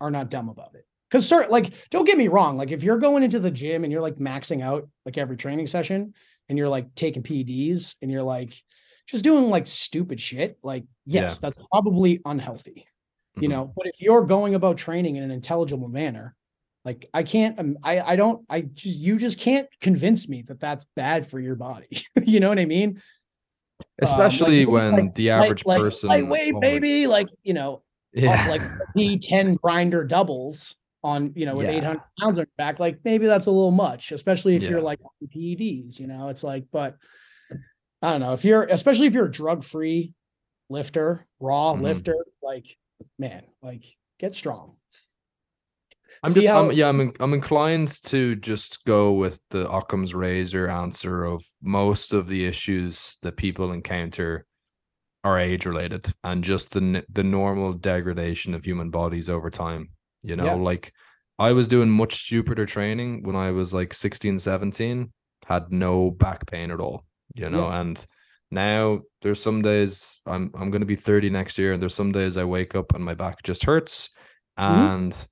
are not dumb about it because sir like don't get me wrong like if you're going into the gym and you're like maxing out like every training session and you're like taking peds and you're like just doing like stupid shit like yes that's probably unhealthy you Mhm. know but if you're going about training in an intelligible manner like i can't um, i i don't i just you just can't convince me that that's bad for your body you know what i mean Especially like- when like- the average like person lightweight oh, baby like you know Yeah. up like d10 grinder doubles on you know with Yeah. 800 pounds on your back like maybe that's a little much especially if you're like on ped's you know it's like but i don't know if you're especially if you're a drug-free lifter raw Mhm. lifter like man like get strong I'm just, how- I'm, yeah, I'm, I'm inclined to just go with the Occam's razor answer of most of the issues that people encounter are age related and just the the normal degradation of human bodies over time. You know, Yeah. like I was doing much stupider training when I was like 16, 17, had no back pain at all, you know, and Now there's some days I'm I'm gonna be 30 next year, and there's some days I wake up and my back just hurts. Mm-hmm.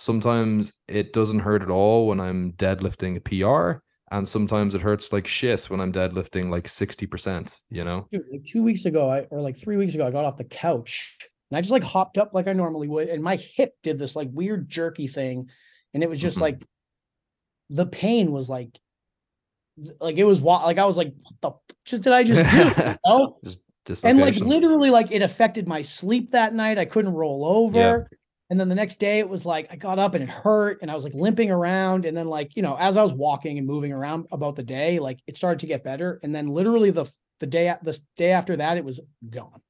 Sometimes it doesn't hurt at all when I'm deadlifting a PR. And sometimes it hurts like shit when I'm deadlifting like 60%, you know? Dude, like two weeks ago, I or like three weeks ago, I got off the couch and I just like hopped up like I normally would, and my hip did this like weird jerky thing, and it was just Mhm. like the pain was like, like it was like I was like, what the just did I just do? You know? Just and like literally like it affected my sleep that night. I couldn't roll over. And then the next day it was like I got up and it hurt and I was like limping around. And then like, you know, as I was walking and moving around about the day, like it started to get better. And then literally the the day the day after that, it was gone.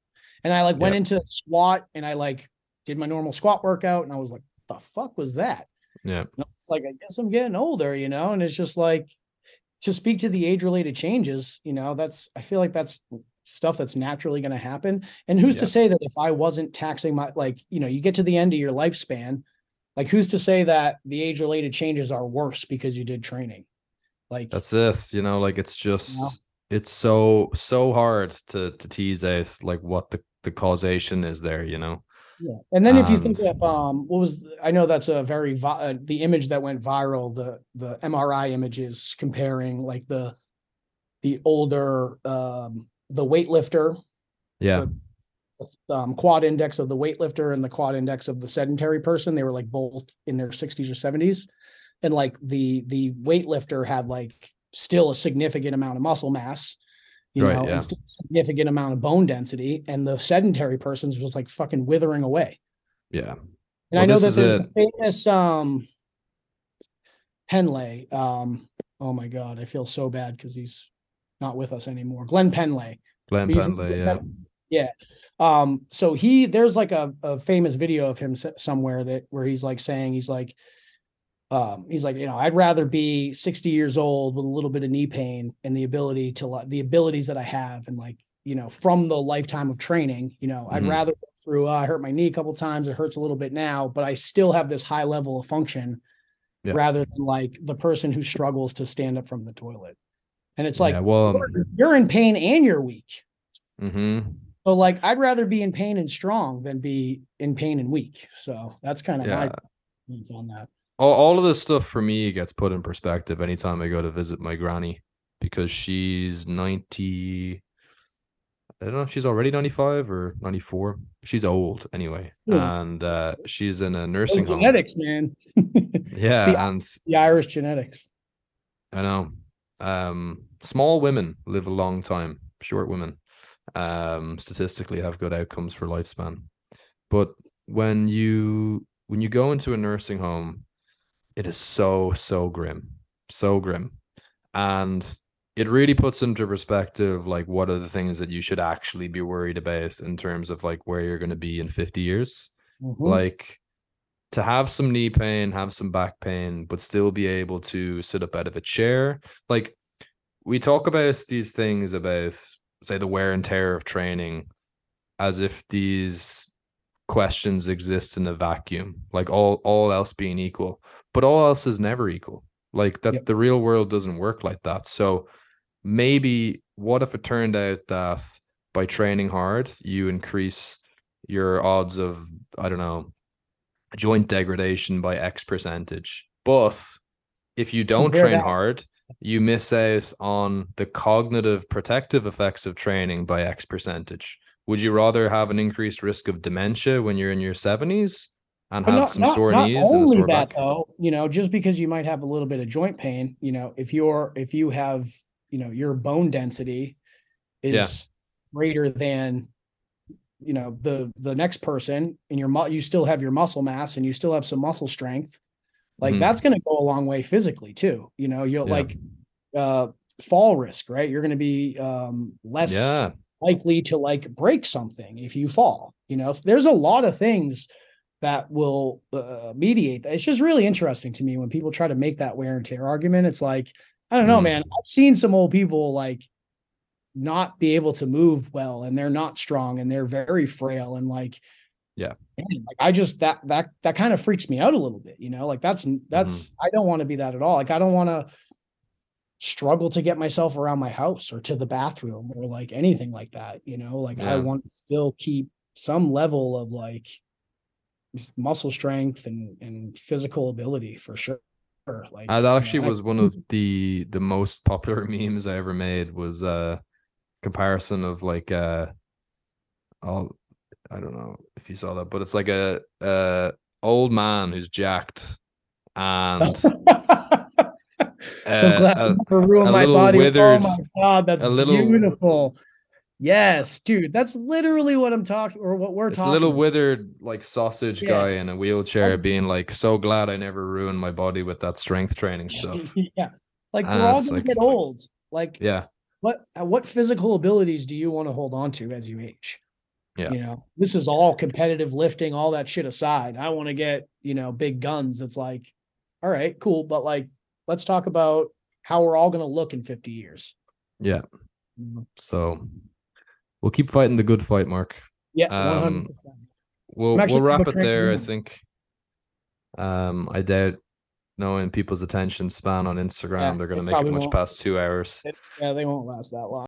And I like went Yep. into squat and I like did my normal squat workout and I was like, the fuck was that? yeah. It's like I guess I'm getting older, you know, and it's just like to speak to the age related changes, you know, that's I feel like that's stuff that's naturally going to happen. And who's to say that if I wasn't taxing my like, you know, you get to the end of your lifespan, like who's to say that the age related changes are worse because you did training? Like That's this, You know, like it's just it's so so hard to to tease out like what the the causation is there, you know. Yeah. And then if you think of um what was I know that's a very vi- uh, the image that went viral the the MRI images comparing like the the older um the weightlifter Yeah. um quad index of the weightlifter and the quad index of the sedentary person they were like both in their 60s or 70s and like the the weightlifter had like still a significant amount of muscle mass you Right, know yeah. a significant amount of bone density and the sedentary person's was like fucking withering away Yeah. and Well, I know this that is there's the famous um Pendlay. Um, oh my god, I feel so bad because he's not with us anymore. Glenn Pendlay. Glenn Pendlay, yeah. Yeah. Um, so he there's like a, a famous video of him somewhere that where he's like saying he's like um he's like, you know, I'd rather be 60 years old with a little bit of knee pain and the ability to the abilities that I have and like, you know, from the lifetime of training, you know, I'd Mhm. rather go through uh, I hurt my knee a couple times, it hurts a little bit now, but I still have this high level of function Yeah. rather than like the person who struggles to stand up from the toilet. And it's like yeah, well, you're- you're in pain and you're weak. hmm So like I'd rather be in pain and strong than be in pain and weak. So that's kind of yeah. my thoughts on that. all, all of this stuff for me gets put in perspective anytime I go to visit my granny because she's 90 I don't know if she's already 95 or 94. She's old anyway. Yeah. And uh she's in a Those nursing home. genetics, man. Yeah, the- and the Irish genetics. I know. Um small women live a long time. Short women um statistically have good outcomes for lifespan. But when you when you go into a nursing home, it is so so grim. So grim. And it really puts into perspective like what are the things that you should actually be worried about in terms of like where you're going to be in 50 years Mhm. like to have some knee pain, have some back pain, but still be able to sit up out of a chair. Like we talk about these things about say the wear and tear of training as if these questions exist in a vacuum, like all all else being equal. But all else is never equal. Like that Yep. the real world doesn't work like that. So maybe what if it turned out that by training hard you increase your odds of I don't know joint degradation by X percentage. But if you don't train that- hard, you miss out on the cognitive protective effects of training by X percentage. Would you rather have an increased risk of dementia when you're in your 70s and But have not, some not, sore not knees and a only sore that back? though, you know, just because you might have a little bit of joint pain, you know, if you're if you have, you know, your bone density is Yeah. greater than you know the the next person and your mu- you still have your muscle mass and you still have some muscle strength like Mhm. that's going to go a long way physically too you know you'll Yeah. like uh fall risk right you're going to be um less Yeah. likely to like break something if you fall you know there's a lot of things that will uh, mediate that it's just really interesting to me when people try to make that wear and tear argument it's like i don't know Mm. man i've seen some old people like not be able to move well and they're not strong and they're very frail and like Yeah. man, like i just that that that kind of freaks me out a little bit you know like that's that's i don't want to be that at all like i don't want to struggle to get myself around my house or to the bathroom or like anything like that, you know, like I want to still keep some level of like muscle strength and and physical ability for sure. Like Uh, that know, actually and I- was one of the the most popular memes I ever made was uh comparison of like uh all I don't know if you saw that, but it's like a uh old man who's jacked and so uh, glad a- I ruined a my body. withered- oh my god, that's little- beautiful. Yes, dude, that's literally what I'm talking or what we're it's a little about. withered like sausage Yeah. guy in a wheelchair Oh. being like so glad I never ruined my body with that strength training stuff. yeah, like And we're all gonna like- get old. Like, Yeah. What uh, what physical abilities do you want to hold on to as you age? Yeah. You know, this is all competitive lifting, all that shit aside. I want to get, you know, big guns. It's like, all right, cool. But like, let's talk about how we're all going to look in 50 years. Yeah. So we'll keep fighting the good fight, Mark. Yeah. Um, 100%. We'll actually we'll wrap it there, I think. Um, I doubt knowing people's attention span on Instagram, Yeah, they're gonna make it much won't. past two hours. Yeah. They won't last that long.